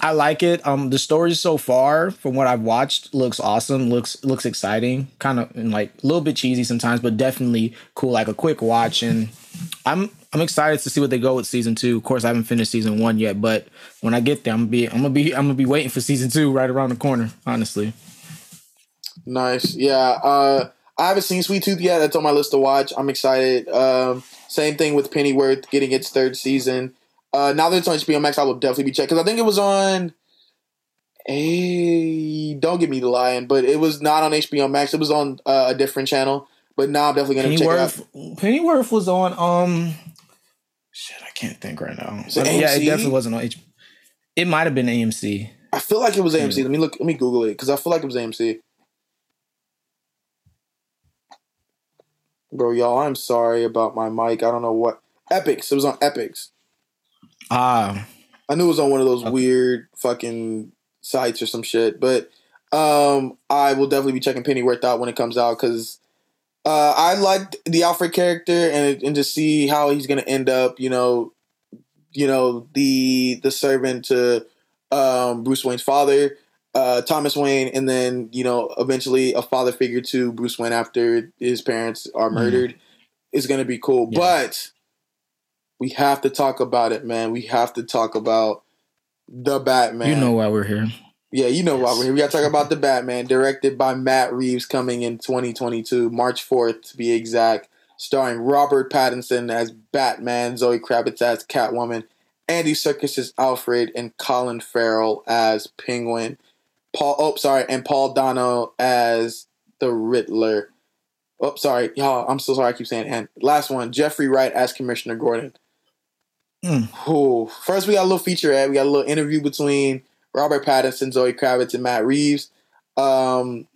I like it. Um, the story so far, from what I've watched, looks awesome. looks looks exciting. Kind of and like a little bit cheesy sometimes, but definitely cool. Like a quick watch, and I'm I'm excited to see what they go with season two. Of course, I haven't finished season one yet, but when I get there, I'm gonna be I'm gonna be I'm gonna be waiting for season two right around the corner. Honestly. Nice. Yeah. Uh I haven't seen Sweet Tooth yet. That's on my list to watch. I'm excited. Um, same thing with Pennyworth getting its third season. Uh, now that it's on HBO Max, I will definitely be checking because I think it was on. A don't get me the lying, but it was not on HBO Max. It was on uh, a different channel. But now I'm definitely gonna Pennyworth, check it out. Pennyworth was on um. Shit, I can't think right now. But, yeah, it definitely wasn't on HBO. It might have been AMC. I feel like it was AMC. Yeah. Let me look. Let me Google it because I feel like it was AMC. Bro, y'all, I'm sorry about my mic. I don't know what. Epix. It was on Epix. Ah. I knew it was on one of those okay. weird fucking sites or some shit. But um, I will definitely be checking Pennyworth out when it comes out because uh, I liked the Alfred character and and to see how he's gonna end up. You know, you know the the servant to um, Bruce Wayne's father uh, Thomas Wayne, and then you know eventually a father figure to Bruce Wayne after his parents are mm-hmm. murdered mm. is going to be cool. Yeah. But we have to talk about it, man. We have to talk about the Batman. You know why we're here. Yeah, you know yes. why we're here. We got to talk about the Batman, directed by Matt Reeves, coming in 2022, March 4th to be exact, starring Robert Pattinson as Batman, Zoe Kravitz as Catwoman, Andy Serkis as Alfred, and Colin Farrell as Penguin. Paul. Oh, sorry, and Paul Dano as the Riddler. Oh, sorry, y'all. I'm so sorry. I keep saying and. Last one, Jeffrey Wright as Commissioner Gordon. Mm. Ooh. First, we got a little feature ad. We got a little interview between Robert Pattinson, Zoe Kravitz, and Matt Reeves. Um,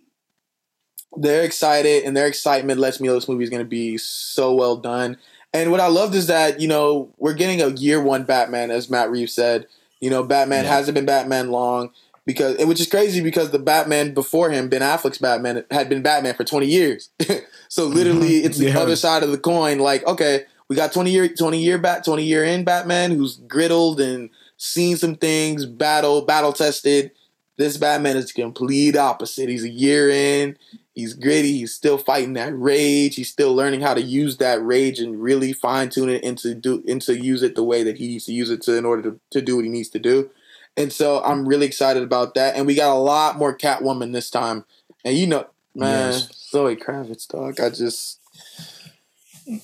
they're excited, and their excitement lets me know this movie is going to be so well done. And what I loved is that you know we're getting a year one Batman, as Matt Reeves said. You know, Batman yeah. hasn't been Batman long because which is crazy because the Batman before him, Ben Affleck's Batman, had been Batman for twenty years. so literally, mm-hmm. it's the yeah. other side of the coin. Like, okay, we got twenty year, twenty year bat, twenty year in Batman who's griddled and seen some things, battle, battle tested. This Batman is the complete opposite. He's a year in. He's gritty. He's still fighting that rage. He's still learning how to use that rage and really fine tune it into do into use it the way that he needs to use it to in order to, to do what he needs to do. And so I'm really excited about that. And we got a lot more Catwoman this time. And you know, man, yes. Zoe Kravitz, dog. I just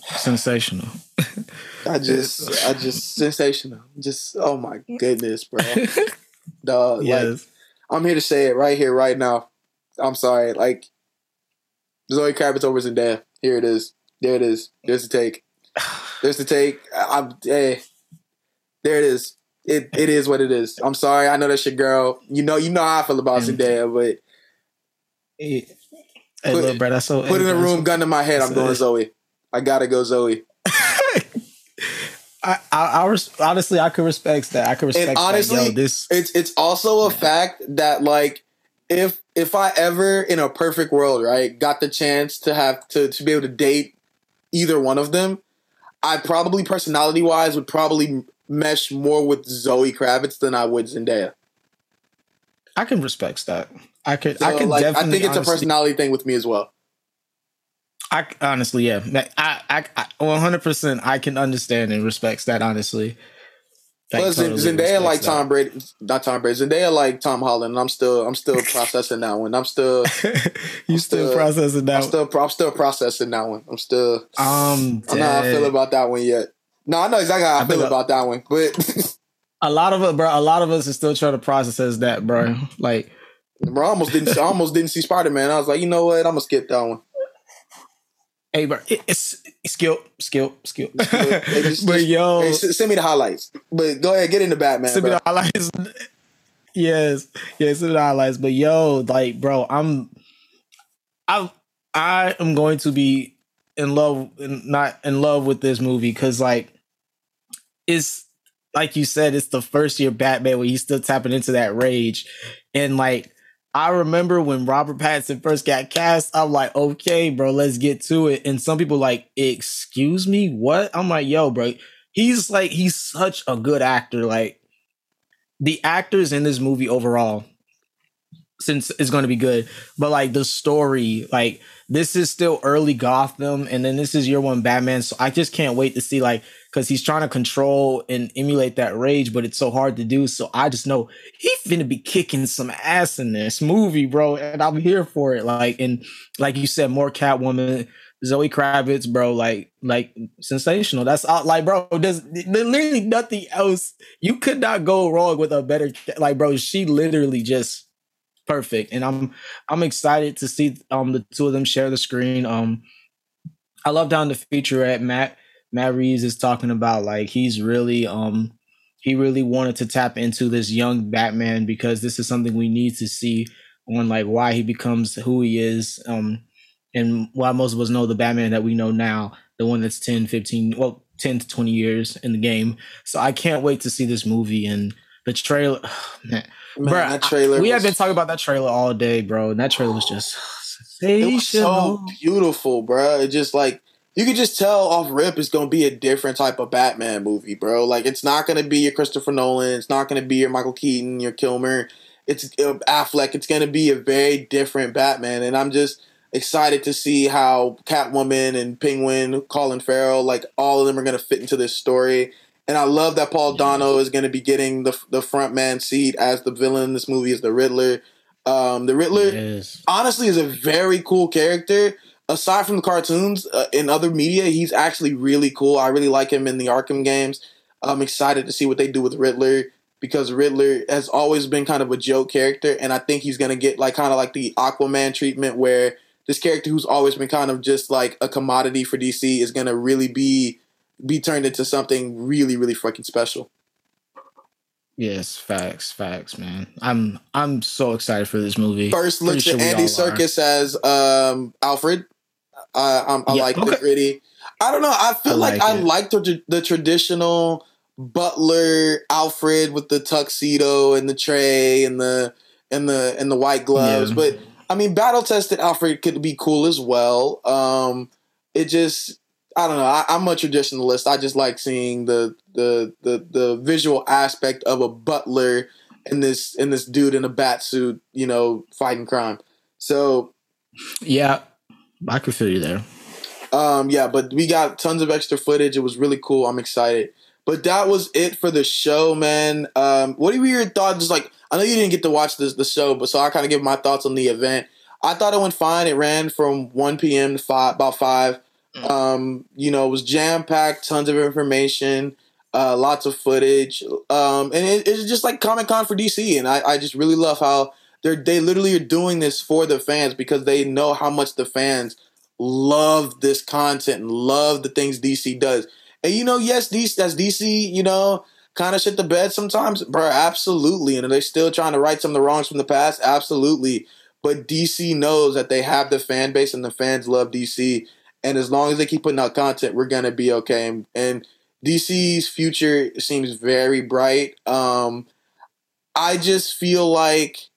sensational. I just, I just sensational. Just, oh my goodness, bro. dog. Yes. Like, I'm here to say it right here, right now. I'm sorry. Like, Zoe Kravitz over Zendaya. Here it is. There it is. There's the take. There's the take. I'm, hey, there it is it it is what it is. I'm sorry. I know that's your girl. You know, you know how I feel about mm. Zendaya, but hey, put, little bro, that's so put in a room, gun to my head. I'm going Zoe. I gotta go Zoe. I, I, I res- honestly, I could respect that. I could respect. And honestly, that. Yo, this it's it's also a yeah. fact that like if if I ever in a perfect world, right, got the chance to have to to be able to date either one of them, I probably personality wise would probably mesh more with Zoe Kravitz than I would Zendaya. I can respect that. I could. So, I can like, definitely. I think it's honestly, a personality thing with me as well. I honestly, yeah, I, I, one hundred percent, I can understand and respects that. Honestly, Plus, totally Zendaya like respects Tom Brady, not Tom Brady. Zendaya like Tom Holland. And I'm still, I'm still processing that one. I'm still, that. you still, still- processing I'm that? still, I'm still processing that one. I'm still, um, I don't know how I feel about that one yet. No, I know exactly how I, I feel about that one, but a lot of it, bro. A lot of us are still trying to process as that, bro. like, bro, I almost didn't, I almost didn't see Spider Man. I was like, you know what? I'm gonna skip that one. hey, bro, it, it's skill, skill, skill. Hey, just- but just- yo, Hey, send me the highlights. But go ahead, get into Batman. send me the highlights. yes, yes, send me the highlights. But yo, like, bro, I'm, I, I am going to be in love, not in love with this movie because, like, it's like you said, it's the first year Batman where he's still tapping into that rage, and like. I remember when Robert Pattinson first got cast, I'm like, okay, bro, let's get to it. And some people like, excuse me, what? I'm like, yo, bro, he's like, he's such a good actor. Like, the actors in this movie overall, since it's going to be good, but like the story, like this is still early Gotham, and then this is year one Batman. So I just can't wait to see like because he's trying to control and emulate that rage, but it's so hard to do. So I just know he's gonna be kicking some ass in this movie, bro, and I'm here for it. Like and like you said, more Catwoman. Zoe Kravitz, bro, like, like sensational. That's all, like, bro. There's literally nothing else. You could not go wrong with a better, like, bro. She literally just perfect, and I'm, I'm excited to see um the two of them share the screen. Um, I love down the feature at Matt Matt Reeves is talking about like he's really um he really wanted to tap into this young Batman because this is something we need to see on like why he becomes who he is. Um and why most of us know the Batman that we know now, the one that's 10, 15, well, 10 to 20 years in the game. So I can't wait to see this movie and the trailer. man, Man, Bruh, that trailer. we was, have been talking about that trailer all day, bro. And that trailer was just It was so beautiful, bro. It just like you could just tell off rip it's gonna be a different type of Batman movie, bro. Like it's not gonna be your Christopher Nolan. It's not gonna be your Michael Keaton, your Kilmer. It's uh, Affleck. It's gonna be a very different Batman, and I'm just excited to see how Catwoman and Penguin, Colin Farrell, like all of them are gonna fit into this story. And I love that Paul Dano is going to be getting the the front man seat as the villain in this movie is the Riddler. Um, the Riddler, Yes. honestly is a very cool character. Aside from the cartoons, uh, in other media, he's actually really cool. I really like him in the Arkham games. I'm excited to see what they do with Riddler because Riddler has always been kind of a joke character, and I think he's gonna get like kind of like the Aquaman treatment, where this character who's always been kind of just like a commodity for DC is gonna really be be turned into something really, really fucking special. Yes, facts, facts, man. I'm I'm so excited for this movie. First looks sure at Andy. Serkis as um, Alfred. Uh, I'm, I Yeah, like the okay. gritty. I don't know. I feel I like, like I like the the traditional butler Alfred with the tuxedo and the tray and the and the and the white gloves. Yeah. But I mean, battle tested Alfred could be cool as well. Um, it just I don't know. I, I'm a traditionalist. I just like seeing the the the the visual aspect of a butler and this and this dude in a bat suit, you know, fighting crime. So Yeah, I could feel you there. um, yeah, but we got tons of extra footage. It was really cool. I'm excited. But that was it for the show, man. Um, what were your thoughts? Just like I know you didn't get to watch this the show, but so I kind of give my thoughts on the event. I thought it went fine. It ran from 1 p.m. to five, about five. Um, you know, it was jam packed, tons of information, uh, lots of footage, um, and it, it's just like Comic Con for DC. And I, I just really love how they're they literally are doing this for the fans because they know how much the fans love this content and love the things DC does. And you know, yes, DC that's DC, you know, kind of shit the bed sometimes, bro. Absolutely. And are they still trying to right some of the wrongs from the past? Absolutely. But DC knows that they have the fan base and the fans love DC. And as long as they keep putting out content, we're gonna be okay. And, and DC's future seems very bright. Um, I just feel like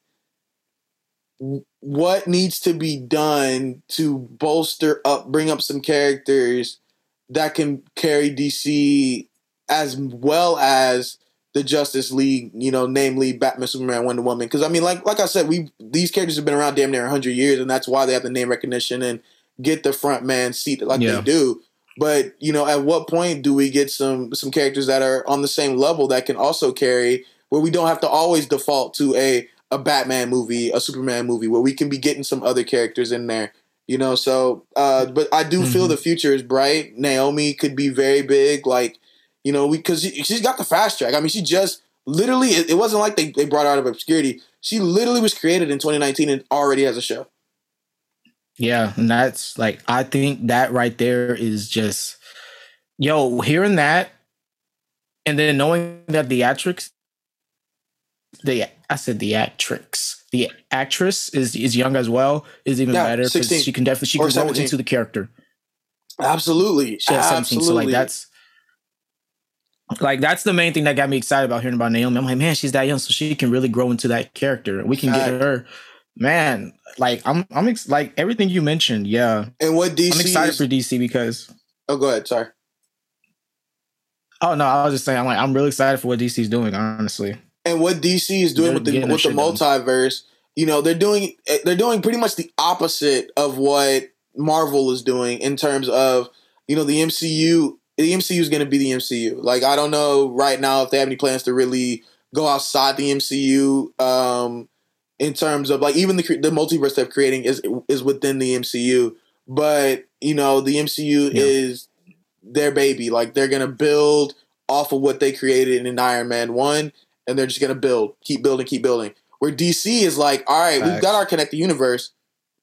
what needs to be done to bolster up, bring up some characters that can carry DC as well as the Justice League, you know, namely Batman, Superman, Wonder Woman. Because I mean, like like I said, we these characters have been around damn near hundred years, and that's why they have the name recognition and get the front man seat like Yeah. they do. But you know, at what point do we get some some characters that are on the same level that can also carry, where we don't have to always default to a a Batman movie, a Superman movie, where we can be getting some other characters in there. You know, so uh, but I do mm-hmm. feel the future is bright. Naomi could be very big, like you know, because she, she's got the fast track. I mean, she just literally it, it wasn't like they, they brought her out of obscurity. She literally was created in 2019 and already has a show. Yeah, and that's like I think that right there is just yo, hearing that and then knowing that the actress the I said the actress. The actress is is young as well, is even yeah, better because she can definitely she can go into the character. Absolutely. She has 17. So like that's like that's the main thing that got me excited about hearing about Naomi. I'm like, man, she's that young, so she can really grow into that character. We can get her man, like I'm I'm ex- like everything you mentioned, yeah. And what DC I'm excited is... for DC because Oh go ahead, sorry. Oh no, I was just saying I'm like I'm really excited for what DC is doing, honestly. And what DC is doing they're with the with the multiverse, done. you know, they're doing they're doing pretty much the opposite of what Marvel is doing in terms of, you know, the MCU the MCU is going to be the MCU. Like I don't know right now if they have any plans to really go outside the MCU. Um, in terms of like even the the multiverse they're creating is is within the MCU, but you know the MCU yeah. is their baby. Like they're gonna build off of what they created in Iron Man one, and they're just gonna build, keep building, keep building. Where DC is like, all right, Facts. we've got our connected universe,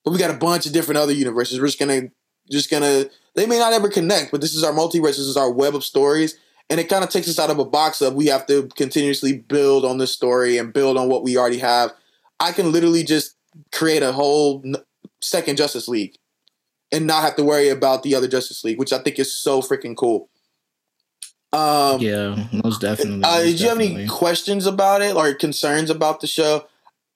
but we got a bunch of different other universes. We're just gonna just gonna they may not ever connect, but this is our multiverse. This is our web of stories. And it kind of takes us out of a box of we have to continuously build on this story and build on what we already have I can literally just create a whole second Justice League and not have to worry about the other Justice League, which I think is so freaking cool. Um, yeah, most definitely. Uh, did you definitely. have any questions about it or concerns about the show?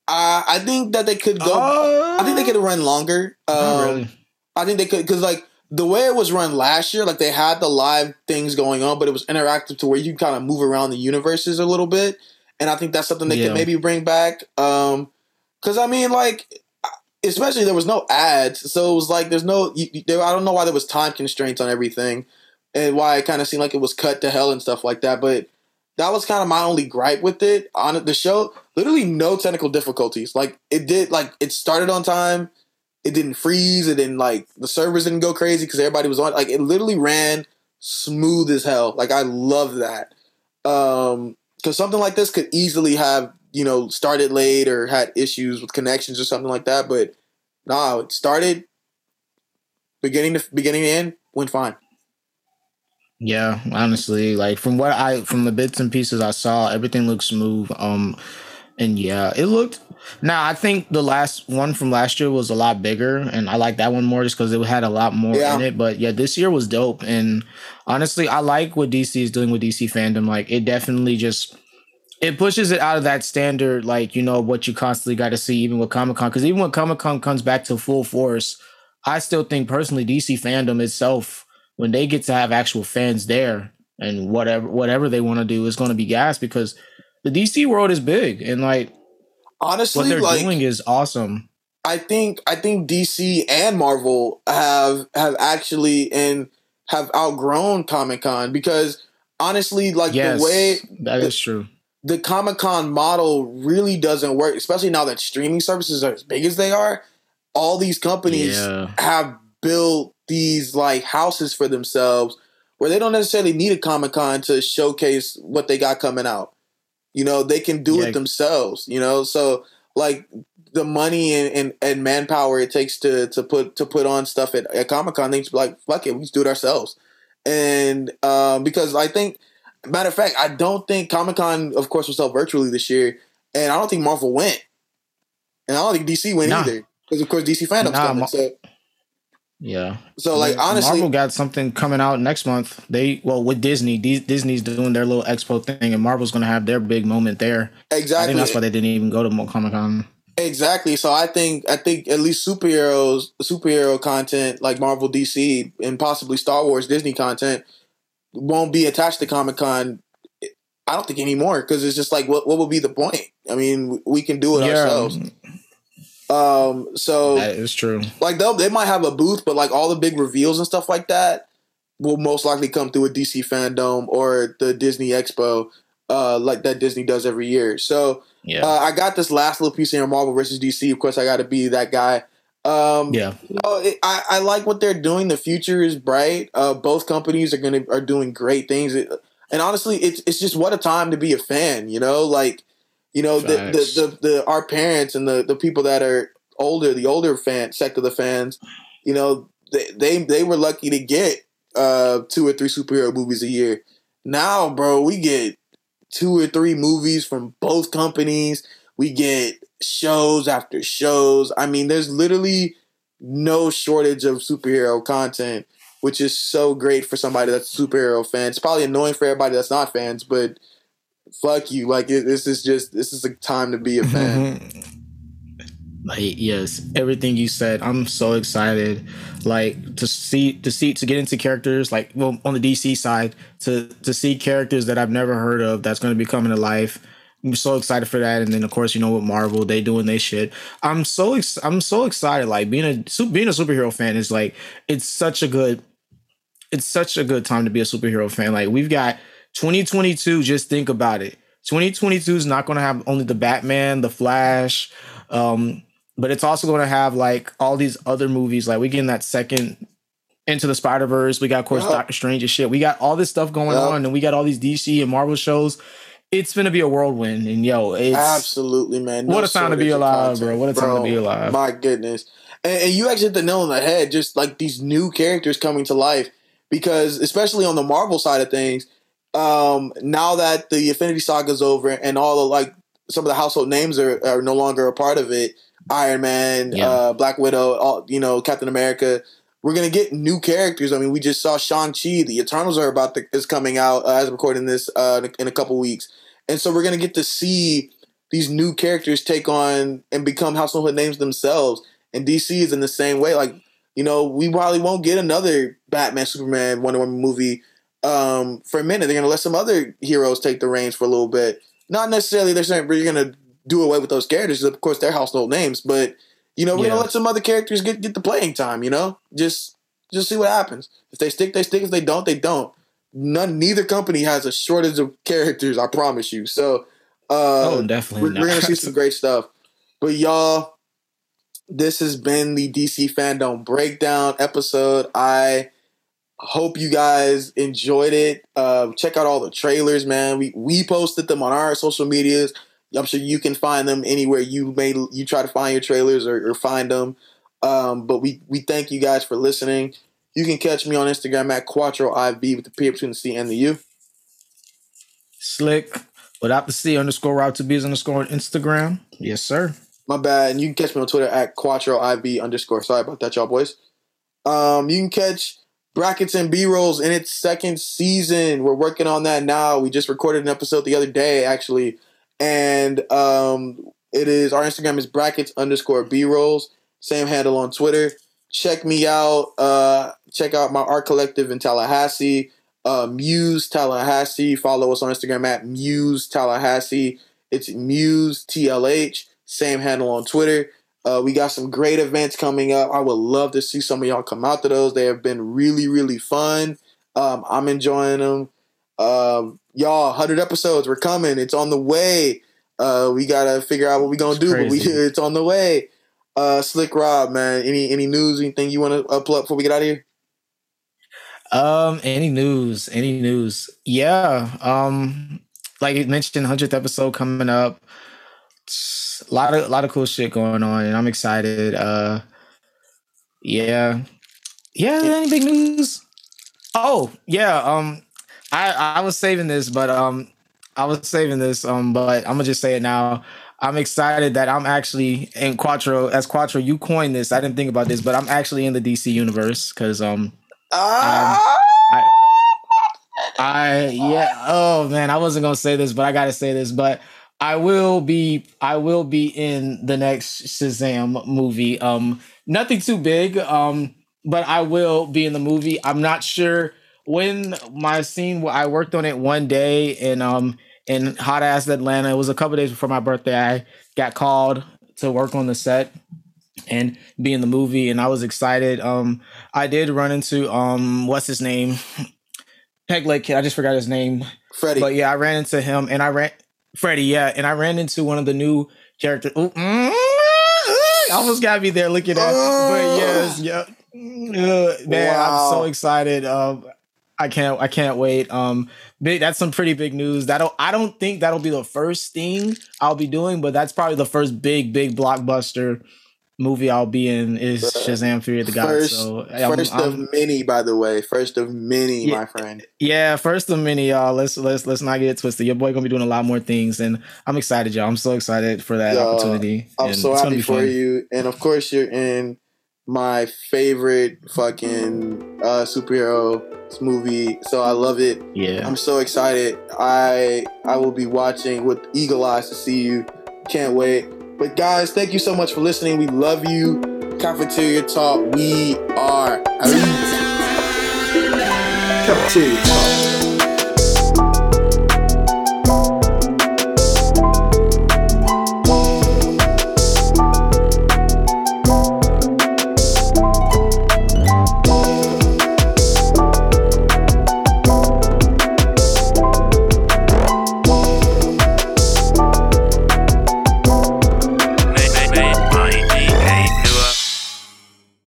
Uh, I think that they could go. Uh, I think they could run longer. Um, really. I think they could because like the way it was run last year, like they had the live things going on, but it was interactive to where you kind of move around the universes a little bit and I think that's something they yeah. can maybe bring back. Um, because I mean, like, especially there was no ads, so it was like there's no. You, there, I don't know why there was time constraints on everything, and why it kind of seemed like it was cut to hell and stuff like that. But that was kind of my only gripe with it on the show. Literally no technical difficulties. Like it did. Like it started on time. It didn't freeze. It didn't like the servers didn't go crazy because everybody was on. Like it literally ran smooth as hell. Like I love that. Um, because something like this could easily have you know started late or had issues with connections or something like that. But no, it started beginning to beginning to end went fine. Yeah, honestly, like from what I from the bits and pieces I saw, everything looked smooth. Um, and yeah, it looked. Now I think the last one from last year was a lot bigger, and I like that one more just because it had a lot more yeah. in it. But yeah, this year was dope, and honestly, I like what DC is doing with DC fandom. Like it definitely just it pushes it out of that standard, like you know what you constantly got to see, even with Comic Con. Because even when Comic Con comes back to full force, I still think personally DC fandom itself, when they get to have actual fans there and whatever whatever they want to do is going to be gas because the DC world is big and like honestly what they're like, doing is awesome. I think I think DC and Marvel have have actually and have outgrown Comic Con because honestly, like yes, the way that the, is true. The Comic Con model really doesn't work, especially now that streaming services are as big as they are. All these companies yeah. have built these like houses for themselves where they don't necessarily need a Comic Con to showcase what they got coming out. You know, they can do yeah. it themselves, you know? So like the money and, and, and, manpower it takes to to put to put on stuff at, at Comic Con, they just be like, fuck it, we just do it ourselves. And um, because I think matter of fact, I don't think Comic Con, of course, was held virtually this year, and I don't think Marvel went. And I don't think DC went nah. either. Because of course DC fandom nah, coming. so yeah. So like honestly, Marvel got something coming out next month. They well with Disney, D- Disney's doing their little expo thing, and Marvel's gonna have their big moment there. Exactly. I think that's why they didn't even go to Comic Con. Exactly. So I think I think at least superheroes, superhero content like Marvel, DC, and possibly Star Wars, Disney content won't be attached to Comic Con. I don't think anymore because it's just like what what would be the point? I mean, we can do it yeah. ourselves. Mm, Um, so that is true. Like they they might have a booth, but like all the big reveals and stuff like that, will most likely come through a DC fandom or the Disney Expo, uh, like that Disney does every year. So Yeah. uh, I got this last little piece here, Marvel versus DC. Of course, I got to be that guy. Um, yeah. you know, it, I, I like what they're doing. The future is bright. Uh, both companies are gonna are doing great things. It, and honestly, it's it's just what a time to be a fan. You know, like you know the, the, the the our parents and the the people that are older, the older fan sect of the fans. You know, they they, they were lucky to get uh two or three superhero movies a year. Now, bro, we get two or three movies from both companies. We get shows after shows. I mean, there's literally no shortage of superhero content, which is so great for somebody that's a superhero fan. It's probably annoying for everybody that's not fans, but fuck you. Like it, this is just this is a time to be a fan. Mm-hmm. like yes, everything you said. I'm so excited. Like to see to see to get into characters like well on the DC side to to see characters that I've never heard of that's going to be coming to life. I'm so excited for that, and then of course you know with Marvel they doing they shit. I'm so ex- I'm so excited. Like being a being a superhero fan is like it's such a good it's such a good time to be a superhero fan. Like we've got 2022. Just think about it. 2022 is not going to have only the Batman, the Flash, um, but it's also going to have like all these other movies. Like we getting that second into the Spider Verse. We got of course Yeah. Doctor Strange and shit. We got all this stuff going Yeah. on, and we got all these DC and Marvel shows. It's gonna be a whirlwind, and yo, it's Absolutely, man. What a time to be alive, content. bro. What a time to be alive. My goodness. And, and you actually hit the nail on the head, just like these new characters coming to life. Because especially on the Marvel side of things, um, now that the Infinity Saga's over and all the like some of the household names are, are no longer a part of it, Iron Man, Yeah. uh, Black Widow, all you know, Captain America. We're gonna get new characters. I mean, we just saw Shang Chi. The Eternals are about to is coming out uh, as I'm recording this uh, in, a, in a couple weeks, and so we're gonna get to see these new characters take on and become household names themselves. And DC is in the same way. Like, you know, we probably won't get another Batman, Superman, Wonder Woman movie um, for a minute. They're gonna let some other heroes take the reins for a little bit. Not necessarily they're saying we're gonna do away with those characters. Of course, they're household names, but you know, we're Yeah. gonna let some other characters get get the playing time. You know, just just see what happens. If they stick, they stick. If they don't, they don't. None. Neither company has a shortage of characters. I promise you. So. Uh, oh definitely. we're, we're gonna see some great stuff. But y'all, this has been the DC fandom breakdown episode. I hope you guys enjoyed it. Uh, check out all the trailers, man. We we posted them on our social medias. I'm sure you can find them anywhere you may you try to find your trailers or, or find them. Um, but we we thank you guys for listening. You can catch me on Instagram at Quattro IV with the P between the C and the U. Slick without the C underscore route to B's underscore on Instagram. Yes, sir. My bad. And you can catch me on Twitter at Quattro IV underscore. Sorry about that, y'all boys. Um, you can catch Brackets and B rolls in its second season. We're working on that now. We just recorded an episode the other day, actually. And um, it is our Instagram is brackets underscore B rolls. Same handle on Twitter. Check me out. Uh, check out my art collective in Tallahassee. Uh, Muse Tallahassee. Follow us on Instagram at Muse Tallahassee. It's Muse TLH. Same handle on Twitter. Uh, we got some great events coming up. I would love to see some of y'all come out to those. They have been really, really fun. Um, I'm enjoying them. Um, y'all, 100 episodes. We're coming. It's on the way. Uh, we gotta figure out what we gonna It's do, but we it's on the way. Uh, Slick Rob, man. Any any news? Anything you want to upload before we get out of here? Um, any news? Any news? Yeah. Um, like you mentioned, hundredth episode coming up. A lot of lot of cool shit going on, and I'm excited. Uh, yeah, yeah. Any big news? Oh yeah. Um, I I was saving this, but um, I was saving this. Um, but I'm gonna just say it now. I'm excited that I'm actually in Quattro. As Quattro, you coined this. I didn't think about this, but I'm actually in the DC universe because um. Ah, I yeah. Oh man, I wasn't gonna say this, but I gotta say this. But I will be. I will be in the next Shazam movie. Um, nothing too big. Um, but I will be in the movie. I'm not sure when my scene. I worked on it one day in um in hot ass Atlanta. It was a couple days before my birthday. I got called to work on the set. and be in the movie. And I was excited. Um, I did run into um, what's his name? Peg Leg Kid. I just forgot his name. Freddie. But yeah, I ran into him, and I ran Freddie. Yeah, and I ran into one of the new characters. Ooh, mm, I almost got me there looking at. But yes, yeah, uh, man, I'm so excited. Um, I can't, I can't wait. Um, big. That's some pretty big news. That'll. I don't think that'll be the first thing I'll be doing, but that's probably the first big, big blockbuster movie I'll be in is Shazam: Fury of the Gods. First, So I'm- first I'm- of many, by the way. First of many, Yeah. my friend. Yeah, first of many, y'all. Let's let's let's not get it twisted. Your boy gonna be doing a lot more things, and I'm excited, y'all. I'm so excited for that Yeah, opportunity. I'm so happy for fun. you. And of course, you're in my favorite fucking uh, superhero movie. So I love it. Yeah, I'm so excited. I I will be watching with eagle eyes to see you. Can't wait. But guys, thank you so much for listening. We love you. Cafeteria Talk. We are out. Cafeteria Talk.